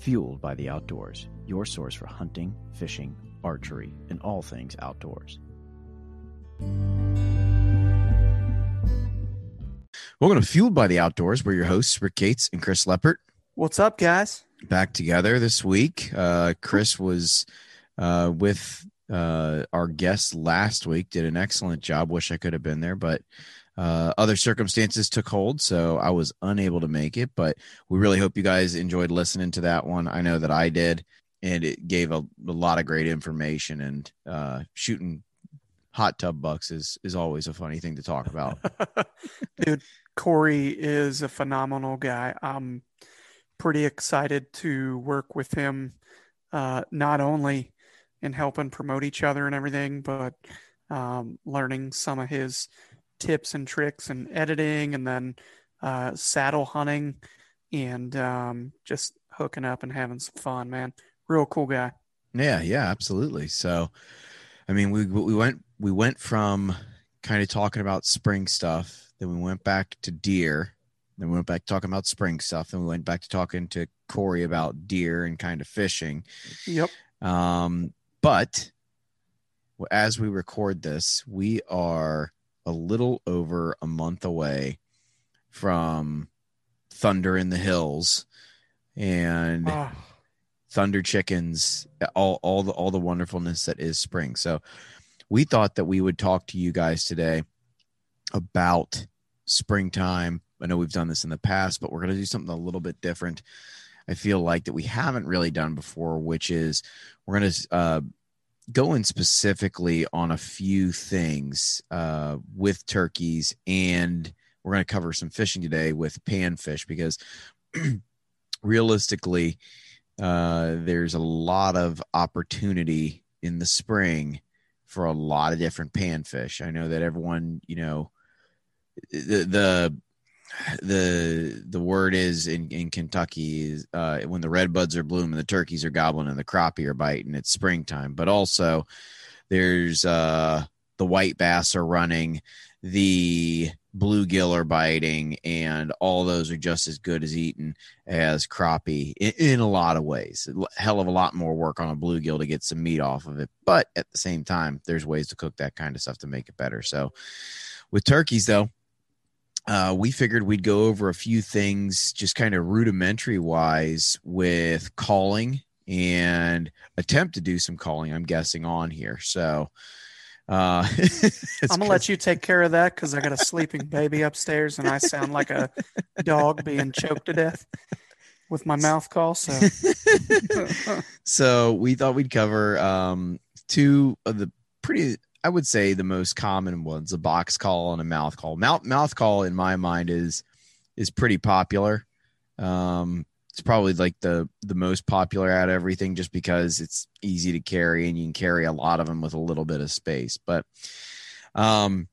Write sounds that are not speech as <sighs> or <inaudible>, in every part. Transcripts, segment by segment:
Fueled by the outdoors, your source for hunting, fishing, archery, and all things outdoors. Welcome to Fueled by the Outdoors. We're your hosts, Rick Cates and Chris Leppert. What's up, guys? Back together this week. Uh, Chris was uh, with uh, our guest last week, did an excellent job. Wish I could have been there, but uh, other circumstances took hold, so I was unable to make it. But we really hope you guys enjoyed listening to that one. I know that I did, and it gave a, a lot of great information. And uh, shooting hot tub bucks is is always a funny thing to talk about. <laughs> Dude, Corey is a phenomenal guy. I'm pretty excited to work with him, uh, not only in helping promote each other and everything, but um, learning some of his tips and tricks and editing and then uh, saddle hunting and um, just hooking up and having some fun, man. Real cool guy. Yeah, yeah, absolutely. So, I mean, we we went we went from kind of talking about spring stuff, then we went back to deer, then we went back talking about spring stuff, then we went back to talking to Corey about deer and kind of fishing. Yep. Um, but as we record this, we are a little over a month away from Thunder in the Hills and Oh, Thunder Chickens, all all the all the wonderfulness that is spring. So we thought that we would talk to you guys today about springtime. I know we've done this in the past, but we're going to do something a little bit different. I feel like that we haven't really done before, which is we're going to uh, go in specifically on a few things uh, with turkeys, and we're going to cover some fishing today with panfish because <clears throat> realistically, uh, there's a lot of opportunity in the spring for a lot of different panfish. I know that everyone, you know, the the the the word is in in Kentucky is uh, when the red buds are blooming, the turkeys are gobbling, and the crappie are biting. It's springtime, but also there's uh, the white bass are running, the bluegill are biting, and all those are just as good as eating as crappie in, in a lot of ways. Hell of a lot more work on a bluegill to get some meat off of it, but at the same time, there's ways to cook that kind of stuff to make it better. So with turkeys, though uh, we figured we'd go over a few things just kind of rudimentary wise with calling and attempt to do some calling i'm guessing on here so uh <laughs> I'm gonna let you take care of that because I got a sleeping baby upstairs and I sound like a dog being choked to death with my mouth call. So <laughs> so we thought we'd cover um two of the pretty i would say the most common ones a box call and a mouth call. Mouth mouth call in my mind is is pretty popular. Um it's probably like the the most popular out of everything just because it's easy to carry and you can carry a lot of them with a little bit of space. But um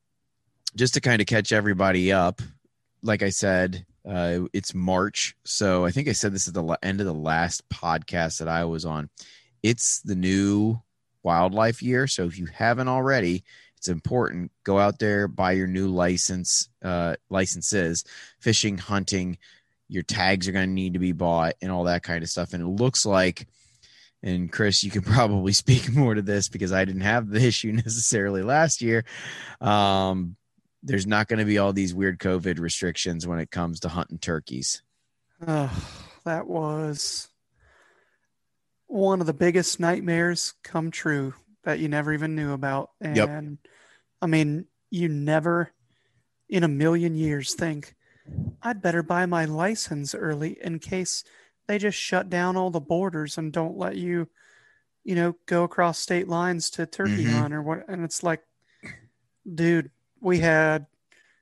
just to kind of catch everybody up like i said uh it's march. So i think i said this at the end of the last podcast that i was on. It's the new wildlife year. So if you haven't already it's important. Go out there buy your new license uh licenses fishing hunting your tags are going to need to be bought and all that kind of stuff. And it looks like and chris you can <laughs> probably speak more to this because i didn't have the <laughs> issue necessarily last year um there's not going to be all these weird covid restrictions when it comes to hunting turkeys. <sighs> That was one of the biggest nightmares come true that you never even knew about. And Yep. I mean, you never in a million years think, I'd better buy my license early in case they just shut down all the borders and don't let you, you know, go across state lines to turkey Mhm. hunt or what. And it's like, dude, we had,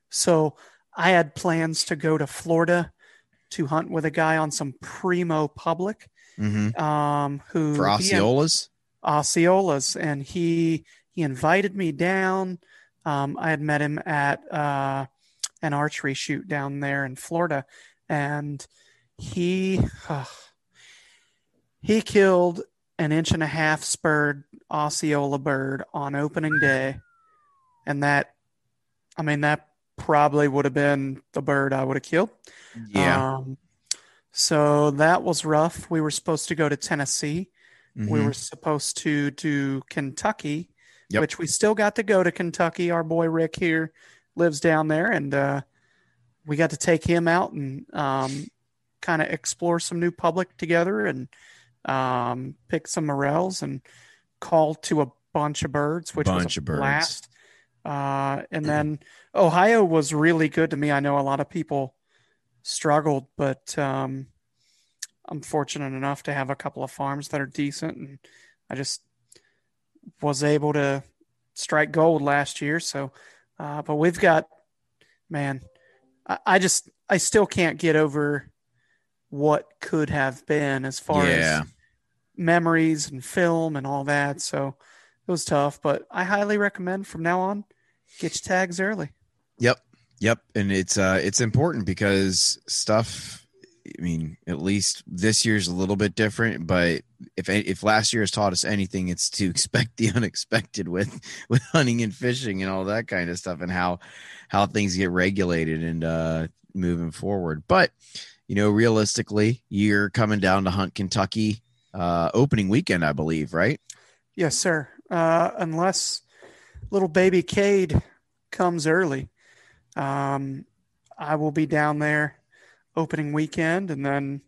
so I had plans to go to Florida to hunt with a guy on some primo public, Mm-hmm. um, who For Osceolas. Osceolas, and he he invited me down. Um, I had met him at uh, an archery shoot down there in Florida, and he he killed an inch and a half spurred Osceola bird on opening day, and that, I mean, that probably would have been the bird I would have killed. Yeah. Um, so that was rough. We were supposed to go to Tennessee. We Mhm. were supposed to do Kentucky, Yep. which we still got to go to Kentucky. Our boy Rick here lives down there, and uh, we got to take him out and um, kind of explore some new public together and um, pick some morels and call to a bunch of birds, which was a of birds. blast. Uh, and then Ohio was really good to me. I know a lot of people struggled, but um, I'm fortunate enough to have a couple of farms that are decent, and I just was able to strike gold last year. So, uh, but we've got, man, I, I just I still can't get over what could have been as far Yeah. as memories and film and all that. So it was tough, but I highly recommend from now on get your tags early. Yep. Yep. And it's uh it's important because stuff I mean, at least this year's a little bit different, but if if last year has taught us anything, it's to <laughs> expect the unexpected with with hunting and fishing and all that kind of stuff and how how things get regulated and uh moving forward. But you know, realistically, you're coming down to hunt Kentucky uh opening weekend, I believe, right? Yes, sir. Uh, unless little baby Cade comes early, um, I will be down there opening weekend, and then,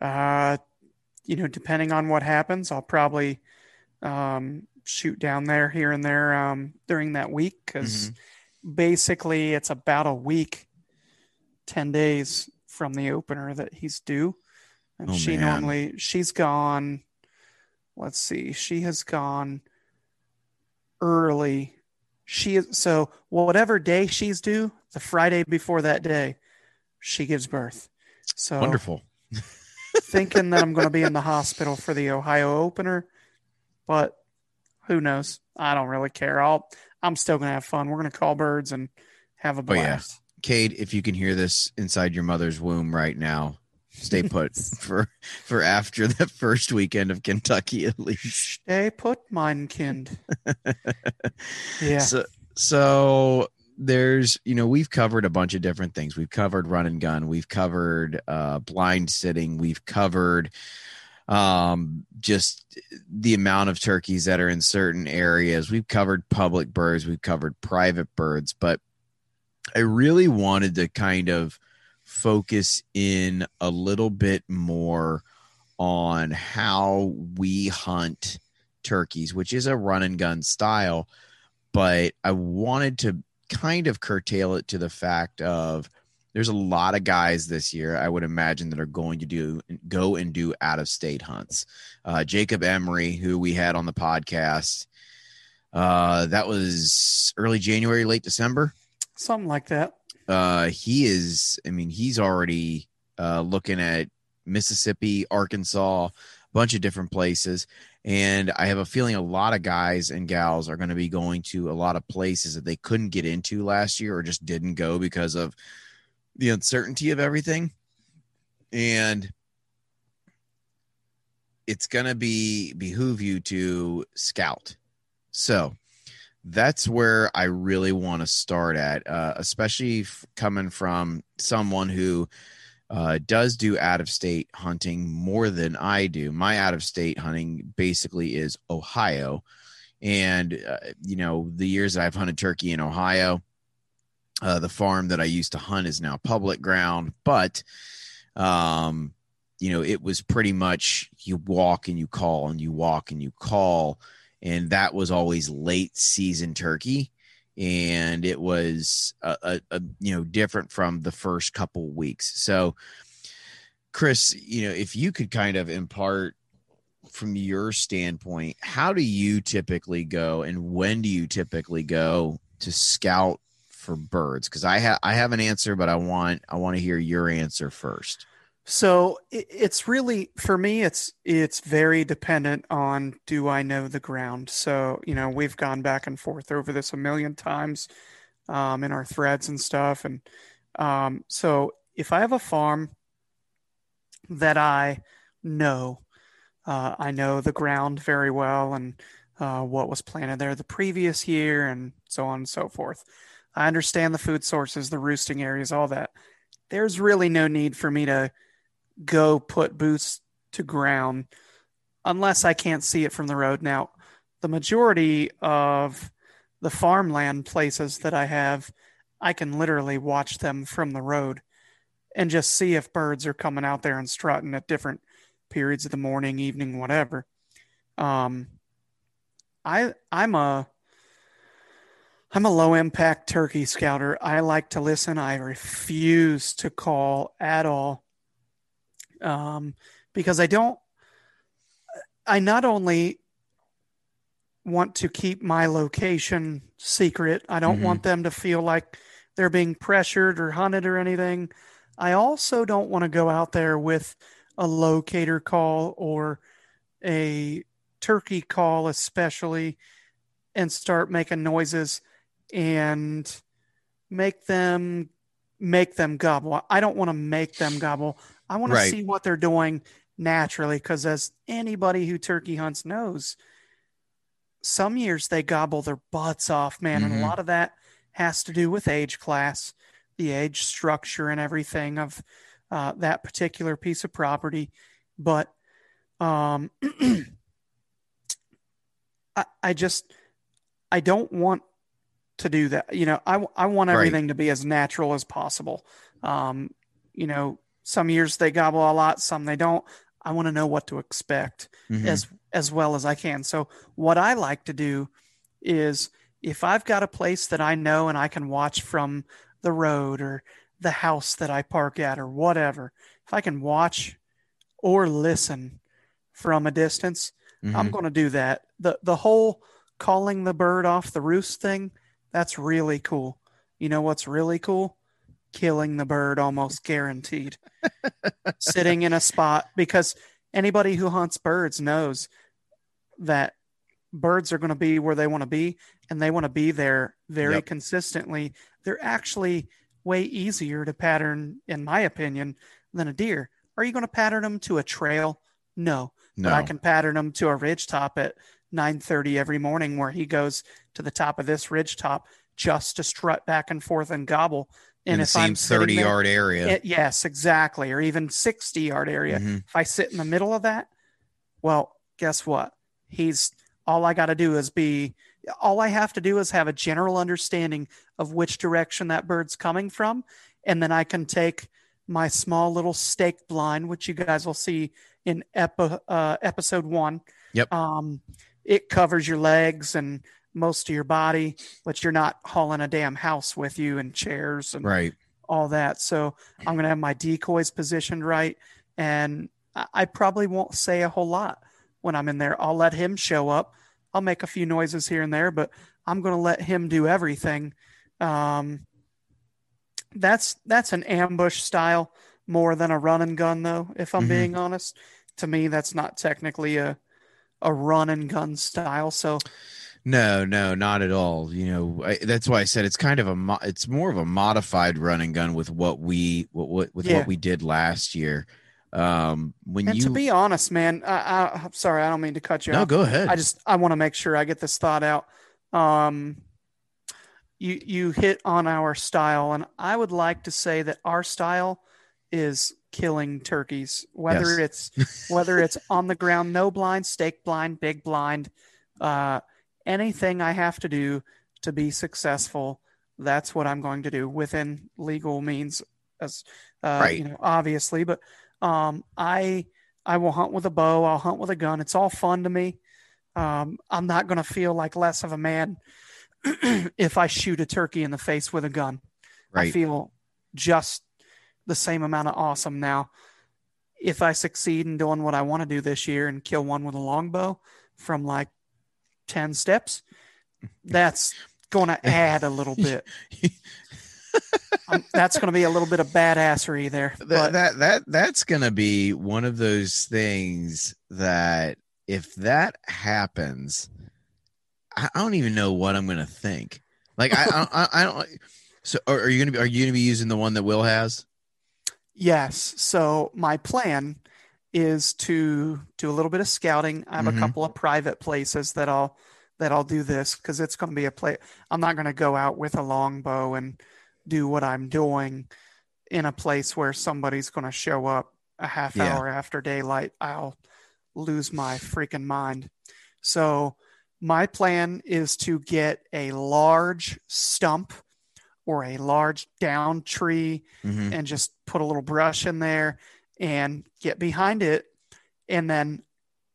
uh, you know, depending on what happens, I'll probably um, shoot down there here and there um, during that week because basically it's about a week, ten days from the opener that he's due, and Oh, she man. normally she's gone let's see she has gone early she is so whatever day she's due the friday before that day she gives birth. So Wonderful. <laughs> thinking that i'm going to be in the hospital for the ohio opener but who knows? I don't really care. I'll i'm still going to have fun. We're going to call birds and have a blast Oh, yeah. Cade, if you can hear this inside your mother's womb right now, stay put <laughs> for for after the first weekend of Kentucky at least. stay put mein kind <laughs> yeah So so there's you know we've covered a bunch of different things. We've covered run and gun. We've covered uh, blind sitting. We've covered um just the amount of turkeys that are in certain areas we've covered public birds we've covered private birds but i really wanted to kind of focus in a little bit more on how we hunt turkeys which is a run and gun style but i wanted to kind of curtail it to the fact of there's a lot of guys this year i would imagine that are going to do go and do out of state hunts. Uh, jacob emery who we had on the podcast uh, that was early january late december. Something like that uh, he is i mean he's already uh, looking at mississippi arkansas a bunch of different places. And i have a feeling a lot of guys and gals are going to be going to a lot of places that they couldn't get into last year or just didn't go because of the uncertainty of everything. And it's going to be behoove you to scout. So that's where i really want to start at uh, especially f- coming from someone who uh, does do out of state hunting more than i do. My out of state hunting basically is ohio. And uh, you know the years that i've hunted turkey in ohio uh, the farm that I used to hunt is now public ground, but um, you know, it was pretty much you walk and you call and you walk and you call, and that was always late season turkey, and it was a, a, a you know different from the first couple weeks. So, Chris, you know, if you could kind of impart from your standpoint, how do you typically go, and when do you typically go to scout for birds? Because I have I have an answer, but I want I want to hear your answer first. So it's really for me, it's it's very dependent on do I know the ground. So you know we've gone back and forth over this a million times um, in our threads and stuff, and um, so if I have a farm that I know, uh, I know the ground very well and uh, what was planted there the previous year and so on and so forth. I understand the food sources, the roosting areas, all that. There's really no need for me to go put boots to ground unless I can't see it from the road. Now, the majority of the farmland places that I have, I can literally watch them from the road and just see if birds are coming out there and strutting at different periods of the morning, evening, whatever. Um, I I'm a I'm a low impact turkey scouter. I like to listen. I refuse to call at all. Um, because I don't I not only want to keep my location secret. I don't Mhm. want them to feel like they're being pressured or hunted or anything. I also don't want to go out there with a locator call or a turkey call, especially, and start making noises and make them make them gobble. I don't want to make them gobble. I want to see what they're doing naturally because as anybody who turkey hunts knows, some years they gobble their butts off, man, and Mhm. a lot of that has to do with age class, the age structure, and everything of uh, that particular piece of property. But um, <clears throat> I, I just I don't want to do that. You know, I I want Right. everything to be as natural as possible. Um, you know, some years they gobble a lot, some they don't. I want to know what to expect Mhm. as as well as I can. So what I like to do is if I've got a place that I know and I can watch from the road or the house that I park at or whatever, if I can watch or listen from a distance, I'm Mhm. going to do that. The the whole calling the bird off the roost thing, that's really cool. You know what's really cool? Killing the bird almost guaranteed. Sitting in a spot because anybody who hunts birds knows that birds are going to be where they want to be and they want to be there very Yep. consistently. They're actually way easier to pattern in my opinion than a deer. Are you going to pattern them to a trail? No no. but I can pattern him to a ridge top at 9:30 every morning where he goes to the top of this ridge top just to strut back and forth and gobble. And in the same I'm sitting thirty there- yard area. it- yes, exactly, or even 60 yard area. Mhm. If I sit in the middle of that, well, guess what? He's all I got to do is be all I have to do is have a general understanding of which direction that bird's coming from, and then I can take my small little stake blind, which you guys will see in epi- uh, episode one. Yep. Um, it covers your legs and most of your body, but you're not hauling a damn house with you and chairs and Right. all that. So I'm going to have my decoys positioned right. And I- probably won't say a whole lot when I'm in there. I'll let him show up. I'll make a few noises here and there, but I'm going to let him do everything. Um, that's that's an ambush style more than a run and gun, though. If I'm Mhm. being honest, to me that's not technically a a run and gun style. So No, no, not at all. You know, I, that's why I said it's kind of a mo- it's more of a modified run and gun with what we what, what with Yeah. what we did last year. Um, when and you to be honest, man, I, I'm sorry, I don't mean to cut you no, off. go ahead. I just I want to make sure I get this thought out. Um, you you hit on our style, and I would like to say that our style is killing turkeys, whether it's whether it's <laughs> on the ground, no blind, stake blind, big blind, uh, anything I have to do to be successful. That's what I'm going to do within legal means, as uh, Right. you know, obviously. But um, I I will hunt with a bow. I'll hunt with a gun. It's all fun to me. Um, I'm not going to feel like less of a man <clears throat> if I shoot a turkey in the face with a gun. I feel just the same amount of awesome now. If I succeed in doing what I want to do this year and kill one with a longbow from like 10 steps, that's going <laughs> to add a little bit. <laughs> um, that's going to be a little bit of badassery there. That, But that that that's gonna be one of those things that if that happens, I, I don't even know what I'm gonna think. Like I I, I, I don't. So are, are you gonna be are you gonna be using the one that Will has? yes, so my plan is to do a little bit of scouting. I have Mhm. a couple of private places that I'll that I'll do this because it's going to be a play. I'm not going to go out with a longbow and do what I'm doing in a place where somebody's going to show up a half Yeah. hour after daylight. I'll lose my freaking mind. So my plan is to get a large stump or a large down tree Mhm. and just put a little brush in there and get behind it and then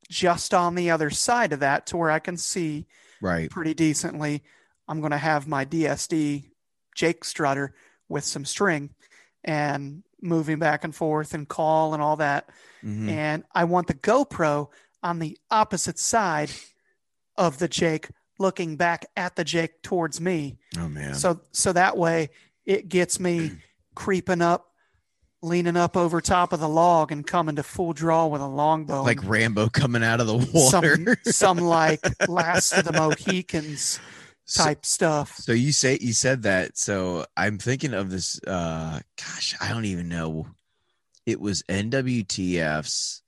just on the other side of that to where I can see Right. pretty decently I'm going to have my DSD Jake Strutter with some string and moving back and forth and call and all that Mhm. and I want the GoPro on the opposite side of the Jake looking back at the Jake towards me Oh man. so so that way it gets me creeping up, leaning up over top of the log and coming to full draw with a longbow. like Rambo coming out of the water. some <laughs> some like Last of the Mohicans So- type stuff. So you say you said that. So I'm thinking of this. Uh, gosh, I don't even know. It was NWTF's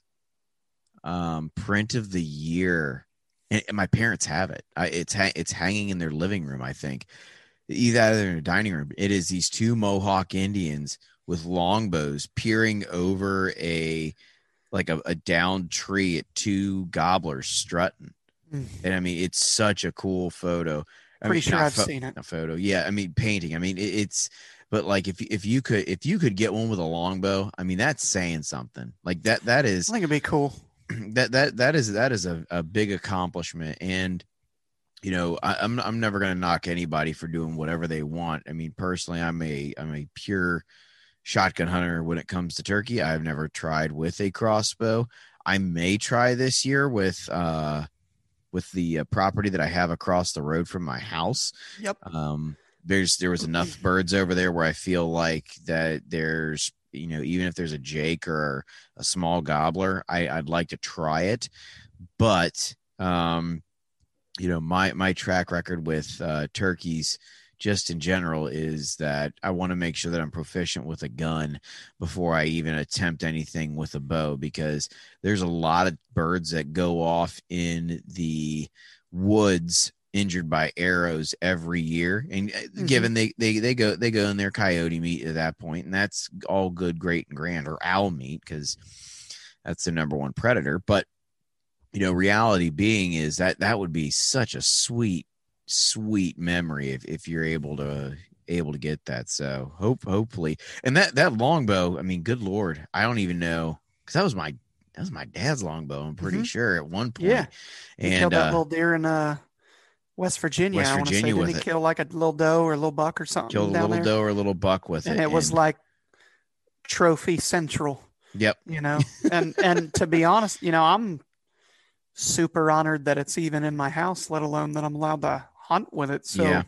um, print of the year, and, and my parents have it. I, it's ha- it's hanging in their living room. I think either in their dining room. It is these two Mohawk Indians with longbows peering over a like a, a downed tree at two gobblers strutting. Mm. And I mean, it's such a cool photo. I Pretty mean, sure I've pho- seen it. a photo. Yeah, I mean painting. I mean it, it's but like if if you could if you could get one with a longbow, I mean that's saying something. Like that that I is think it'd be cool. <clears throat> that that that is that is a, a big accomplishment and you know I, i'm i'm never going to knock anybody for doing whatever they want i mean personally i'm a i'm a pure shotgun hunter when it comes to turkey. I've never tried with a crossbow. I may try this year with uh with the uh, property that i have across the road from my house. Yep. um there's there was enough <clears throat> birds over there where i feel like that there's you know even if there's a jake or a small gobbler i i'd like to try it. But um you know my my track record with uh turkeys just in general is that i want to make sure that i'm proficient with a gun before i even attempt anything with a bow because there's a lot of birds that go off in the woods injured by arrows every year and uh, Mhm. given they, they they go they go in their coyote meat at that point and that's all good great and grand or owl meat because that's the number one predator but you know reality being is that that would be such a sweet sweet memory if, if you're able to able to get that so hope hopefully and that that longbow i mean good lord i don't even know because that was my that was my dad's longbow i'm pretty Mhm. sure at one point Yeah. He and killed that uh, little deer in uh, West Virginia. West I want to say, Virginia with he kill like a little doe or a little buck or something killed a little there? doe or a little buck with and it And it was and- like trophy central. Yep. You know, and and to be honest, you know, I'm super honored that it's even in my house, let alone that I'm allowed to hunt with it. So, Yeah.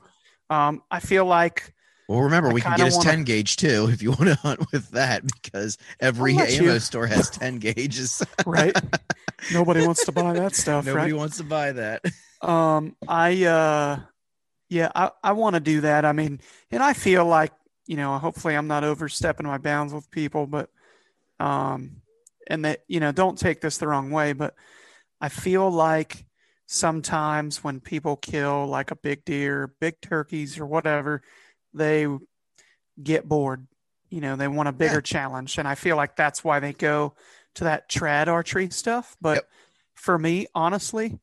um, I feel like Well, remember, I we can get us wanna- 10 gauge too if you want to hunt with that because every ammo you. store has 10 gauges. <laughs> right. Nobody wants to buy that stuff, Nobody right? wants to buy that. Um, I uh, yeah, I I want to do that. I mean, and I feel like you know, hopefully, I'm not overstepping my bounds with people, but um, and that you know, don't take this the wrong way, but I feel like sometimes when people kill like a big deer, big turkeys, or whatever, they get bored. You know, they want a bigger Yeah. challenge, and I feel like that's why they go to that trad archery stuff. But Yep. for me, honestly,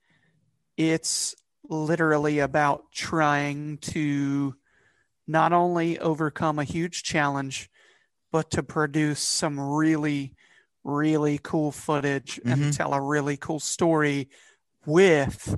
it's literally about trying to not only overcome a huge challenge, but to produce some really, really cool footage and Mhm. tell a really cool story with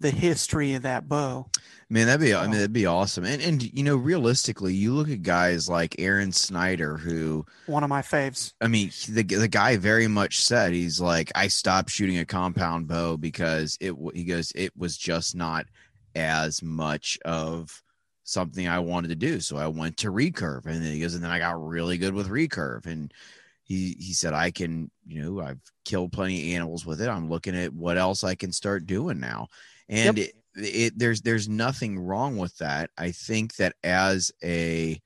the history of that bow. Man, that'd be I mean that'd be awesome. And and you know, realistically, you look at guys like Aaron Snyder who One of my faves. I mean, the the guy very much said he's like I stopped shooting a compound bow because it. He goes it was just not as much of something I wanted to do. So I went to recurve and then he goes, and then I got really good with recurve. And he he said, I can, you know, I've killed plenty of animals with it. I'm looking at what else I can start doing now. And yep. it, it there's there's nothing wrong with that. I think that as a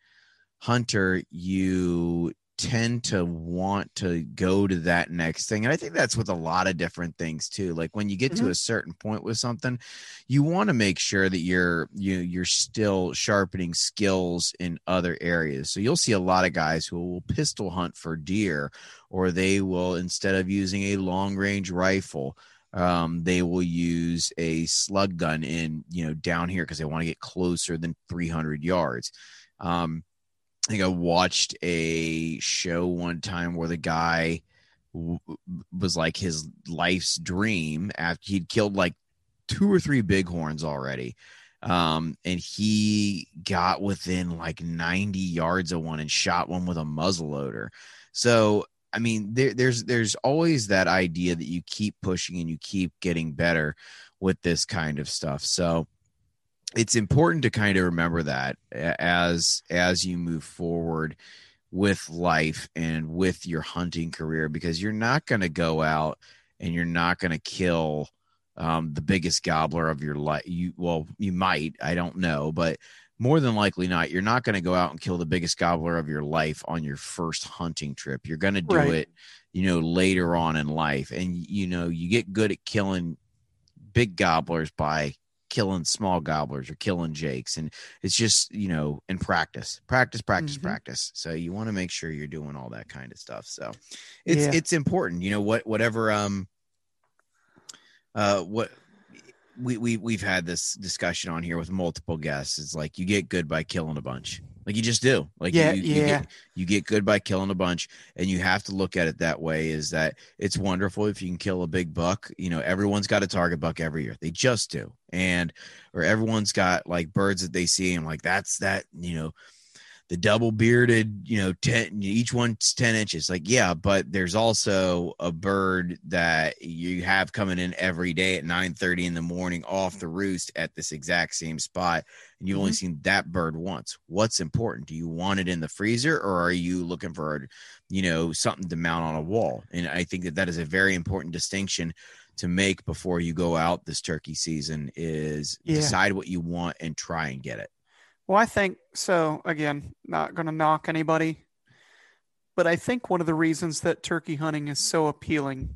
hunter, you tend to want to go to that next thing and i think that's with a lot of different things too like when you get mm-hmm. to a certain point with something you want to make sure that you're you you're still sharpening skills in other areas so you'll see a lot of guys who will pistol hunt for deer or they will instead of using a long range rifle um, they will use a slug gun in you know down here because they want to get closer than 300 yards um, I think I watched a show one time where the guy w- was like his life's dream after he'd killed like two or three bighorns already. Um, and he got within like 90 yards of one and shot one with a muzzle loader. So, I mean, there, there's there's always that idea that you keep pushing and you keep getting better with this kind of stuff. So, it's important to kind of remember that as as you move forward with life and with your hunting career because you're not going to go out and you're not going to kill um, the biggest gobbler of your life you well you might i don't know but more than likely not you're not going to go out and kill the biggest gobbler of your life on your first hunting trip you're going to do right. it you know later on in life and you know you get good at killing big gobblers by killing small gobblers or killing jakes and it's just you know in practice practice practice mm-hmm. practice so you want to make sure you're doing all that kind of stuff so it's yeah. it's important you know what whatever um uh what we, we we've had this discussion on here with multiple guests it's like you get good by killing a bunch like you just do. Like yeah, you, you, yeah. Get, you get good by killing a bunch, and you have to look at it that way. Is that it's wonderful if you can kill a big buck. You know, everyone's got a target buck every year. They just do, and or everyone's got like birds that they see, and like that's that. You know, the double bearded, you know, 10, each one's 10 inches. Like, yeah, but there's also a bird that you have coming in every day at 9 30 in the morning off the roost at this exact same spot. And you've mm-hmm. only seen that bird once. What's important? Do you want it in the freezer or are you looking for, you know, something to mount on a wall? And I think that that is a very important distinction to make before you go out this turkey season is yeah. decide what you want and try and get it. Well, I think so. Again, not going to knock anybody, but I think one of the reasons that turkey hunting is so appealing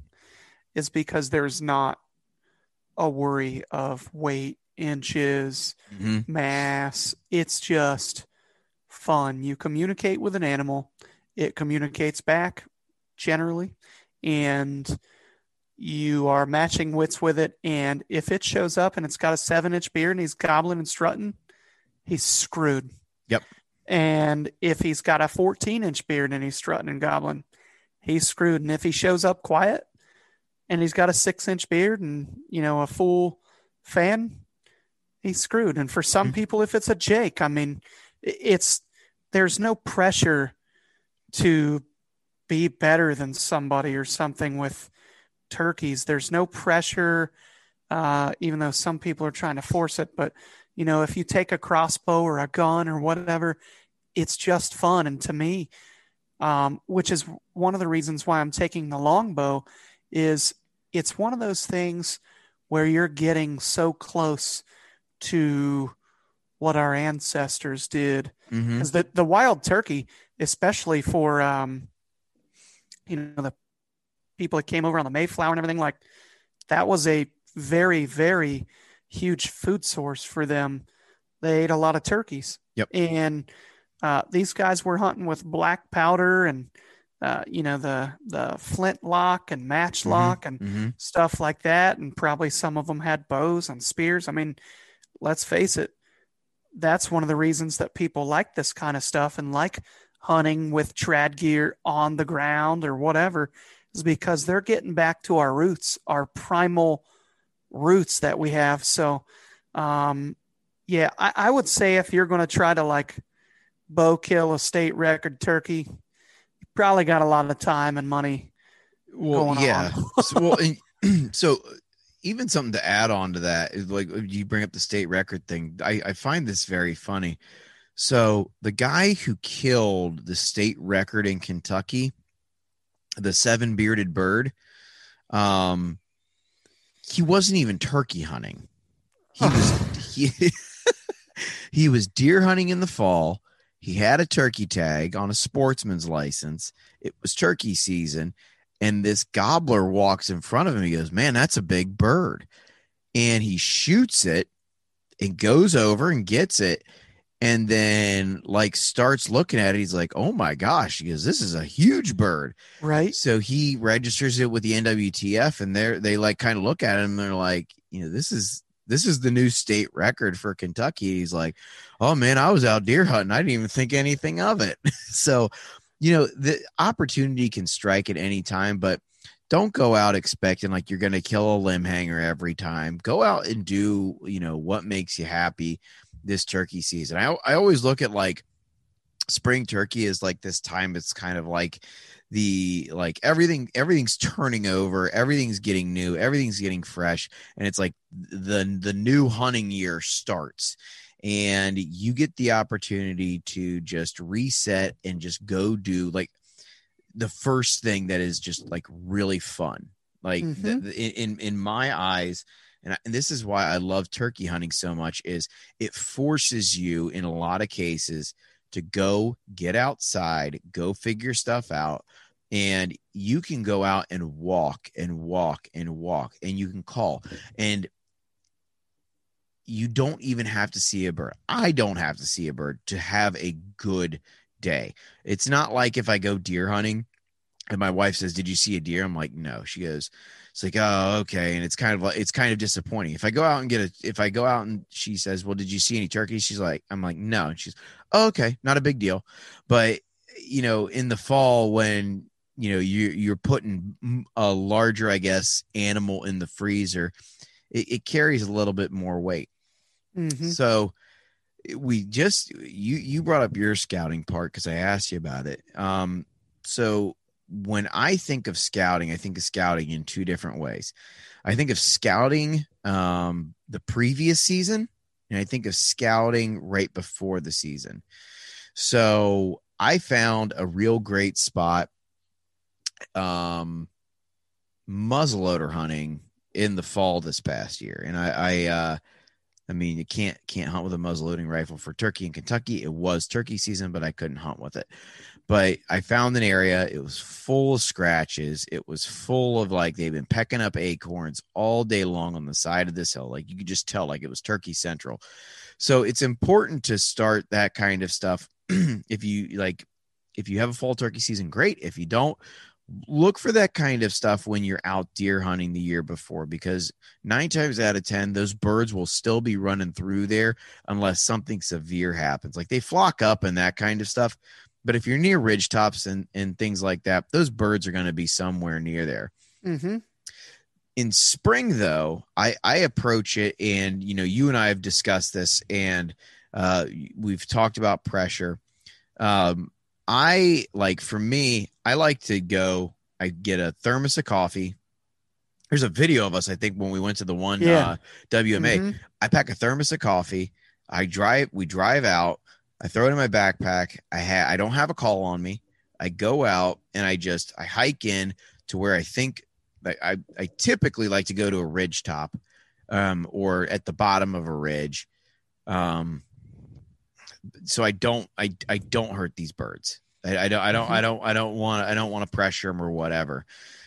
is because there's not a worry of weight, inches, mm-hmm. mass. It's just fun. You communicate with an animal, it communicates back generally, and you are matching wits with it. And if it shows up and it's got a seven inch beard and he's gobbling and strutting, he's screwed. Yep. And if he's got a 14 inch beard and he's strutting and gobbling, he's screwed. And if he shows up quiet and he's got a six inch beard and, you know, a full fan, he's screwed. And for some mm-hmm. people, if it's a Jake, I mean, it's, there's no pressure to be better than somebody or something with turkeys. There's no pressure, uh, even though some people are trying to force it, but you know, if you take a crossbow or a gun or whatever, it's just fun. And to me, um, which is one of the reasons why I'm taking the longbow, is it's one of those things where you're getting so close to what our ancestors did. Because mm-hmm. the, the wild turkey, especially for, um, you know, the people that came over on the Mayflower and everything, like that was a very, very huge food source for them. They ate a lot of turkeys. Yep. And uh, these guys were hunting with black powder and uh, you know the the flintlock and matchlock mm-hmm. and mm-hmm. stuff like that, and probably some of them had bows and spears. I mean, let's face it, that's one of the reasons that people like this kind of stuff and like hunting with trad gear on the ground or whatever, is because they're getting back to our roots, our primal roots that we have. So, um, yeah, I, I would say if you're going to try to like bow kill a state record turkey, you probably got a lot of time and money well, yeah. so, <laughs> well, and, <clears throat> so even something to add on to that is like you bring up the state record thing. I, I find this very funny. So the guy who killed the state record in Kentucky, the seven bearded bird, um, he wasn't even turkey hunting. He <laughs> was he, <laughs> he was deer hunting in the fall. He had a turkey tag on a sportsman's license. It was turkey season and this gobbler walks in front of him. He goes, Man, that's a big bird. And he shoots it and goes over and gets it. And then, like, starts looking at it. He's like, Oh my gosh. He goes, This is a huge bird. Right. So he registers it with the NWTF and they're, they like kind of look at him. And they're like, You know, this is, this is the new state record for Kentucky. He's like, Oh man, I was out deer hunting. I didn't even think anything of it. <laughs> so you know, the opportunity can strike at any time, but don't go out expecting like you're going to kill a limb hanger every time. Go out and do, you know, what makes you happy this turkey season. I, I always look at like spring turkey is like this time. It's kind of like the like everything everything's turning over everything's getting new everything's getting fresh and it's like the the new hunting year starts and you get the opportunity to just reset and just go do like the first thing that is just like really fun like mm-hmm. the, the, in in my eyes and, and this is why I love turkey hunting so much is it forces you in a lot of cases to go get outside, go figure stuff out, and you can go out and walk and walk and walk and you can call. And you don't even have to see a bird. I don't have to see a bird to have a good day. It's not like if I go deer hunting and my wife says, "Did you see a deer?" I'm like, "No." She goes, "It's like, oh, okay." And it's kind of like it's kind of disappointing. If I go out and get a, if I go out and she says, "Well, did you see any turkeys?" She's like, "I'm like, no." And she's, oh, "Okay, not a big deal." But you know, in the fall when you know you you're putting a larger, I guess, animal in the freezer, it, it carries a little bit more weight. Mm-hmm. So we just you you brought up your scouting part because I asked you about it. Um, so when I think of scouting, I think of scouting in two different ways. I think of scouting um, the previous season, and I think of scouting right before the season. So I found a real great spot um, muzzleloader hunting in the fall this past year, and I, I uh, I mean, you can't can't hunt with a muzzleloading rifle for turkey in Kentucky. It was turkey season, but I couldn't hunt with it. But I found an area. It was full of scratches. It was full of like they've been pecking up acorns all day long on the side of this hill. Like you could just tell, like it was Turkey Central. So it's important to start that kind of stuff. <clears throat> if you like, if you have a fall turkey season, great. If you don't, look for that kind of stuff when you're out deer hunting the year before because nine times out of ten those birds will still be running through there unless something severe happens like they flock up and that kind of stuff but if you're near ridge tops and, and things like that those birds are going to be somewhere near there mm-hmm. in spring though i i approach it and you know you and i have discussed this and uh, we've talked about pressure um, I like for me, I like to go. I get a thermos of coffee. There's a video of us, I think, when we went to the one yeah. uh, WMA. Mm-hmm. I pack a thermos of coffee. I drive. We drive out. I throw it in my backpack. I ha- I don't have a call on me. I go out and I just I hike in to where I think I I, I typically like to go to a ridge top, um, or at the bottom of a ridge. Um, so I don't I I don't hurt these birds. I, I don't I don't I mm-hmm. don't I don't want I don't want to pressure them or whatever.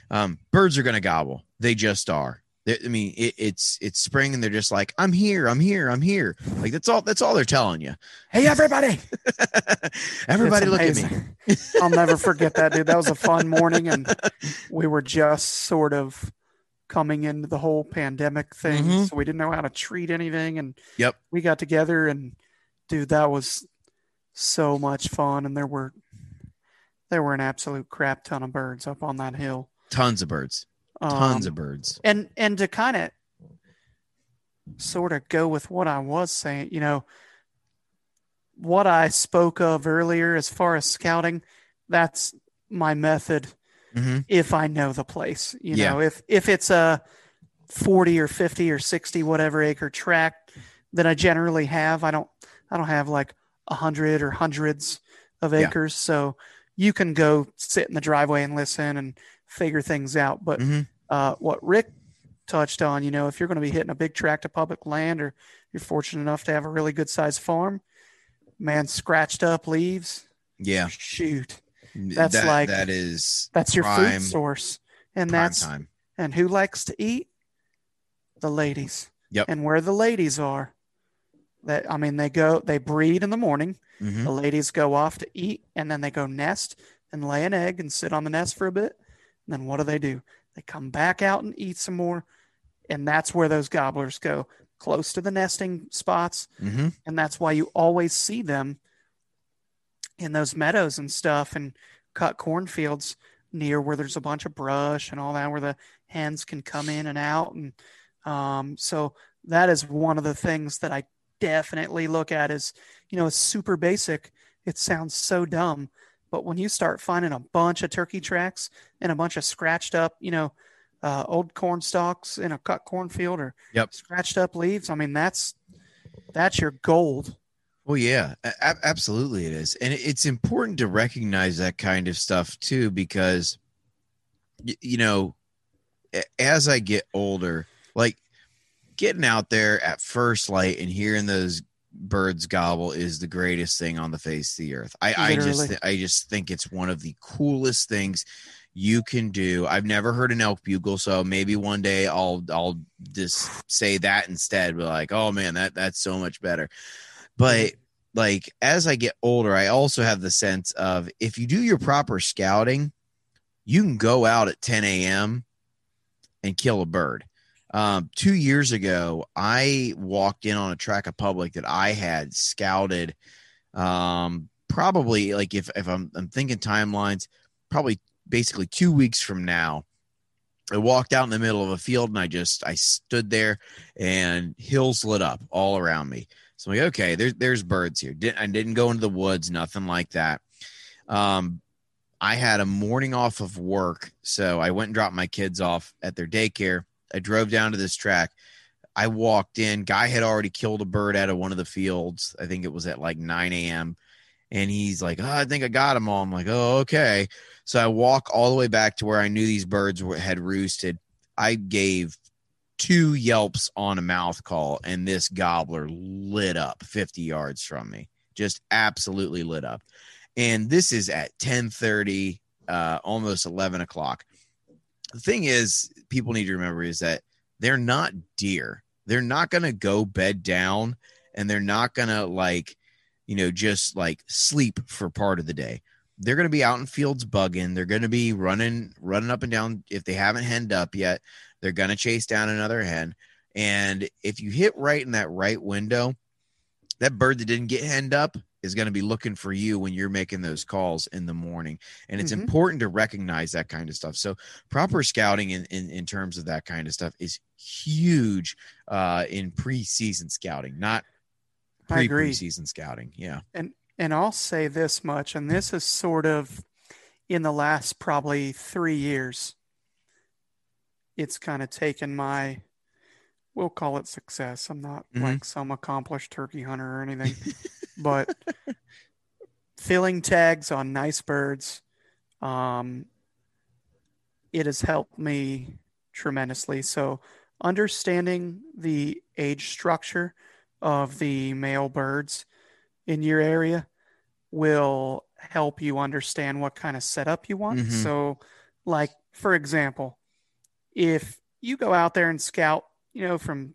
Um, birds are going to gobble. They just are. I mean, it, it's it's spring and they're just like, I'm here, I'm here, I'm here. Like that's all that's all they're telling you. Hey everybody, <laughs> everybody, look at me. I'll never forget that, dude. That was a fun morning, and we were just sort of coming into the whole pandemic thing, mm-hmm. so we didn't know how to treat anything. And yep, we got together and dude, that was so much fun, and there were there were an absolute crap ton of birds up on that hill. Tons of birds. Tons um, of birds. And and to kind of sort of go with what I was saying, you know, what I spoke of earlier as far as scouting, that's my method. Mm-hmm. If I know the place, you yeah. know, if if it's a 40 or 50 or 60 whatever acre tract that I generally have. I don't I don't have like a hundred or hundreds of Yeah. acres. So you can go sit in the driveway and listen and figure things out. But Mhm. uh, what Rick touched on, you know, if you're going to be hitting a big tract of public land or you're fortunate enough to have a really good sized farm, man, scratched up leaves, Yeah. shoot, That's that, like- that is that's your food source. And that's time. and who likes to eat? The ladies. Yep. And where the ladies are, that I mean, they go, they breed in the morning. Mhm. The ladies go off to eat, and then they go nest and lay an egg and sit on the nest for a bit. And then what do they do? They come back out and eat some more, and that's where those gobblers go, close to the nesting spots, Mhm. and that's why you always see them in those meadows and stuff and cut cornfields near where there's a bunch of brush and all that where the hens can come in and out and um, so that is one of the things that i definitely look at is you know it's super basic it sounds so dumb but when you start finding a bunch of turkey tracks and a bunch of scratched up you know uh, old corn stalks in a cut cornfield or Yep. scratched up leaves i mean that's that's your gold Well, yeah, a- absolutely it is. And it's important to recognize that kind of stuff too, because, y- you know, as I get older, like getting out there at first light and hearing those birds gobble is the greatest thing on the face of the earth. I, I just, th- I just think it's one of the coolest things you can do. I've never heard an elk bugle, so maybe one day I'll, I'll just say that instead. But like, oh man, that that's so much better. But like as I get older, I also have the sense of if you do your proper scouting, you can go out at 10 a.m. and kill a bird. Um, two years ago, I walked in on a track of public that I had scouted. Um, probably like if if I'm I'm thinking timelines, probably basically two weeks from now. I walked out in the middle of a field and I just I stood there and hills lit up all around me. So I'm like, okay, there's there's birds here. Didn't I didn't go into the woods, nothing like that. Um, I had a morning off of work, so I went and dropped my kids off at their daycare. I drove down to this track. I walked in. Guy had already killed a bird out of one of the fields. I think it was at like 9 a.m. And he's like, oh, I think I got them all. I'm like, oh, okay. So I walk all the way back to where I knew these birds were, had roosted. I gave two yelps on a mouth call, and this gobbler lit up 50 yards from me. Just absolutely lit up. And this is at 10:30, uh, almost 11 o'clock. The thing is, people need to remember is that they're not deer. They're not going to go bed down, and they're not going to like, you know, just like sleep for part of the day they're going to be out in fields bugging. They're going to be running, running up and down. If they haven't henned up yet, they're going to chase down another hen. And if you hit right in that right window, that bird that didn't get henned up is going to be looking for you when you're making those calls in the morning. And it's Mhm. important to recognize that kind of stuff. So proper scouting in, in, in terms of that kind of stuff is huge uh, in preseason scouting, not pre preseason scouting. Yeah. And, And I'll say this much, and this is sort of in the last probably three years, it's kind of taken my, we'll call it success. I'm not Mhm. like some accomplished turkey hunter or anything, <laughs> but filling tags on nice birds, um, it has helped me tremendously. So understanding the age structure of the male birds in your area will help you understand what kind of setup you want. Mhm. So, like for example, if you go out there and scout, you know, from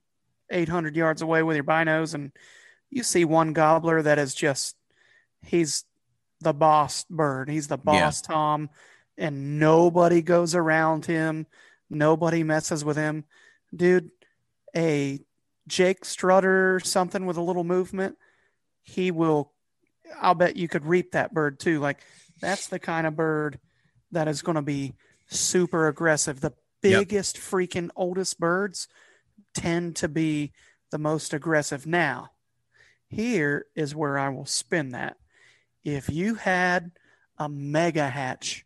800 yards away with your binos, and you see one gobbler that is just he's the boss bird, he's the Yeah. boss Tom, and nobody goes around him, nobody messes with him, dude. A Jake Strutter something with a little movement, he will. I'll bet you could reap that bird too. Like that's the kind of bird that is going to be super aggressive. The Yep. biggest freaking oldest birds tend to be the most aggressive. Now, here is where I will spin that. If you had a mega hatch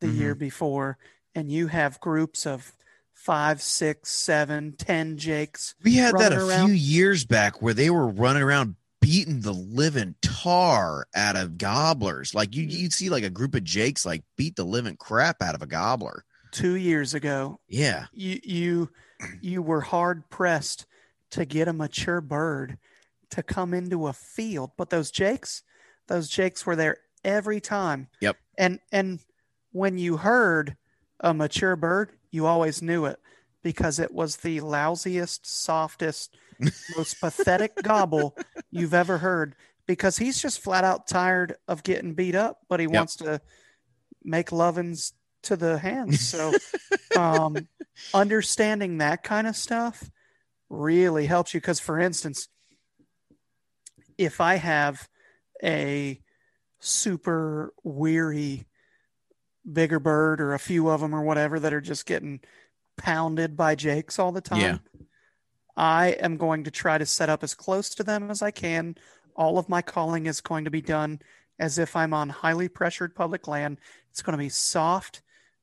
the Mhm. year before and you have groups of five, six, seven, ten jakes. We had that a around. few years back where they were running around beating the living tar out of gobblers. Like you, you'd see like a group of jakes like beat the living crap out of a gobbler. Two years ago, Yeah. you you you were hard pressed to get a mature bird to come into a field but those jakes those jakes were there every time Yep. and and when you heard a mature bird you always knew it because it was the lousiest softest <laughs> most pathetic gobble you've ever heard because he's just flat out tired of getting beat up but he Yep. wants to make lovins to the hands. So <laughs> um understanding that kind of stuff really helps you. Because for instance if i have a super weary bigger bird or a few of them or whatever that are just getting pounded by jakes all the time Yeah. i am going to try to set up as close to them as i can. All of my calling is going to be done as if i'm on highly pressured public land. It's going to be soft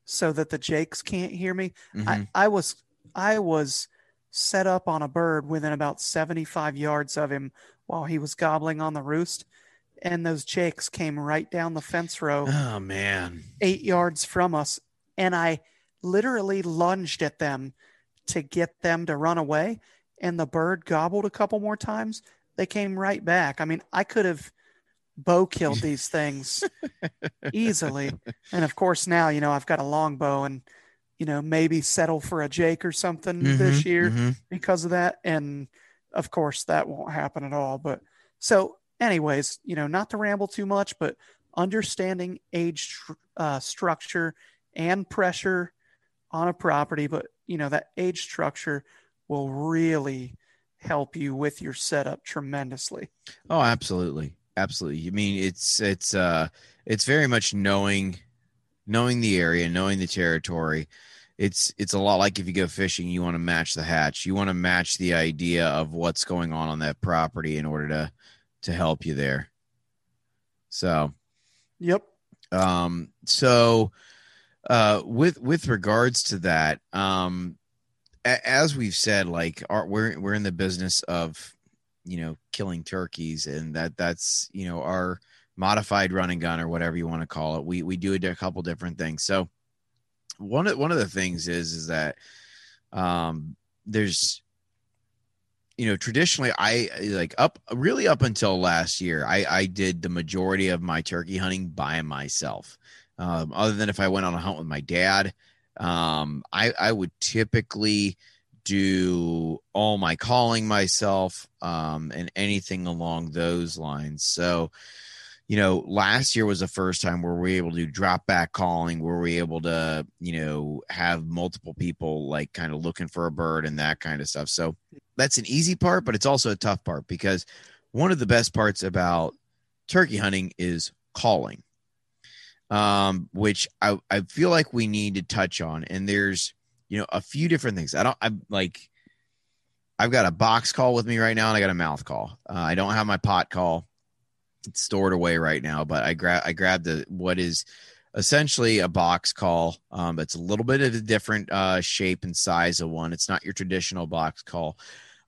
so that the jakes can't hear me Mhm. I, I was I was set up on a bird within about 75 yards of him while he was gobbling on the roost and those jakes came right down the fence row oh man. eight yards from us and i literally lunged at them to get them to run away and the bird gobbled a couple more times they came right back i mean i could have bow killed <laughs> these things <laughs> easily and of course now you know i've got a long bow and you know maybe settle for a jake or something this Mhm, year mhm. because of that and of course that won't happen at all but so anyways you know not to ramble too much but understanding age uh, structure and pressure on a property but you know that age structure will really help you with your setup tremendously Oh, absolutely. Absolutely. I mean, it's it's uh it's very much knowing knowing the area, knowing the territory. It's it's a lot like if you go fishing, you want to match the hatch. You want to match the idea of what's going on on that property in order to to help you there. So, yep um so uh with with regards to that um a- as we've said like our, we're we're in the business of you know killing turkeys and that that's you know our modified run and gun or whatever you want to call it. We we do a couple different things. So one of one of the things is is that um there's you know traditionally i like up really up until last year i i did the majority of my turkey hunting by myself. Um, other than if i went on a hunt with my dad um i i would typically do all my calling myself um and anything along those lines so you know, last year was the first time where we were able to do drop back calling, where we were able to, you know, have multiple people like kind of looking for a bird and that kind of stuff. So that's an easy part, but it's also a tough part because one of the best parts about turkey hunting is calling, um, which I, I feel like we need to touch on. And there's, you know, a few different things. I don't, I'm like, I've got a box call with me right now and I got a mouth call. Uh, I don't have my pot call it's stored away right now, but I grab I grabbed the what is essentially a box call. Um, it's a little bit of a different uh, shape and size of one. It's not your traditional box call,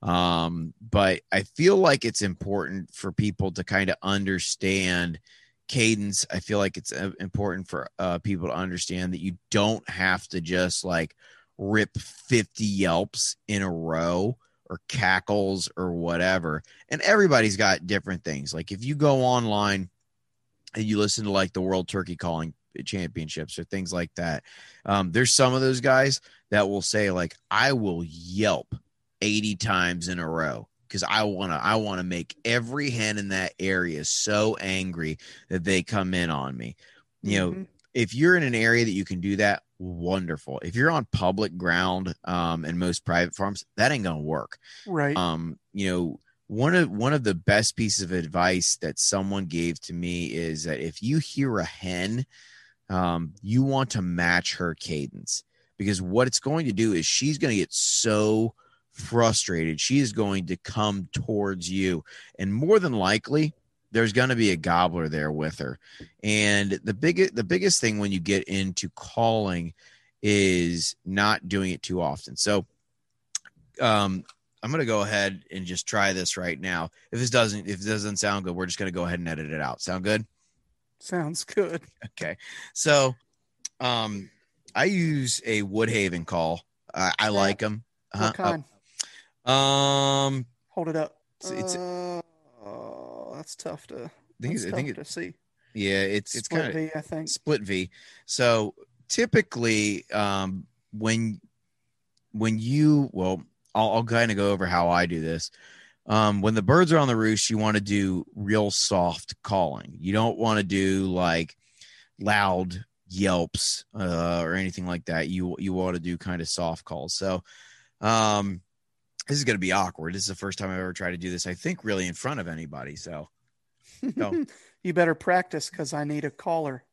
um, but I feel like it's important for people to kind of understand cadence. I feel like it's uh, important for uh, people to understand that you don't have to just like rip 50 yelps in a row or cackles or whatever. And everybody's got different things. Like if you go online and you listen to like the World Turkey Calling Championships or things like that, um, there's some of those guys that will say like, "I will yelp 80 times in a row." Because I want to, I want to make every hen in that area so angry that they come in on me. You know, Mhm. if you're in an area that you can do that, wonderful. If you're on public ground um, and most private farms, that ain't gonna work. right Um, you know, one of one of the best pieces of advice that someone gave to me is that if you hear a hen, um, you want to match her cadence because what it's going to do is she's going to get so frustrated. She is going to come towards you, and more than likely, there's going to be a gobbler there with her. And the big the biggest thing when you get into calling is not doing it too often. So, um, I'm gonna go ahead and just try this right now. If this doesn't, if this doesn't sound good, we're just gonna go ahead and edit it out. Sound good? Sounds good. <laughs> Okay. So, um, I use a Woodhaven call. I, I like them. What kind? Um, Hold it up. It's- it's- uh, that's tough to. I think, it's- I think it, to see. yeah, it's it's kind of I think. split V. So typically, um, when when you well, I'll, I'll kind of go over how I do this. Um, when the birds are on the roost, you want to do real soft calling. You don't want to do like loud yelps uh, or anything like that. You you want to do kind of soft calls. So, um, this is going to be awkward. This is the first time I've ever tried to do this. I think really in front of anybody. So, No. <laughs> you better practice because I need a caller.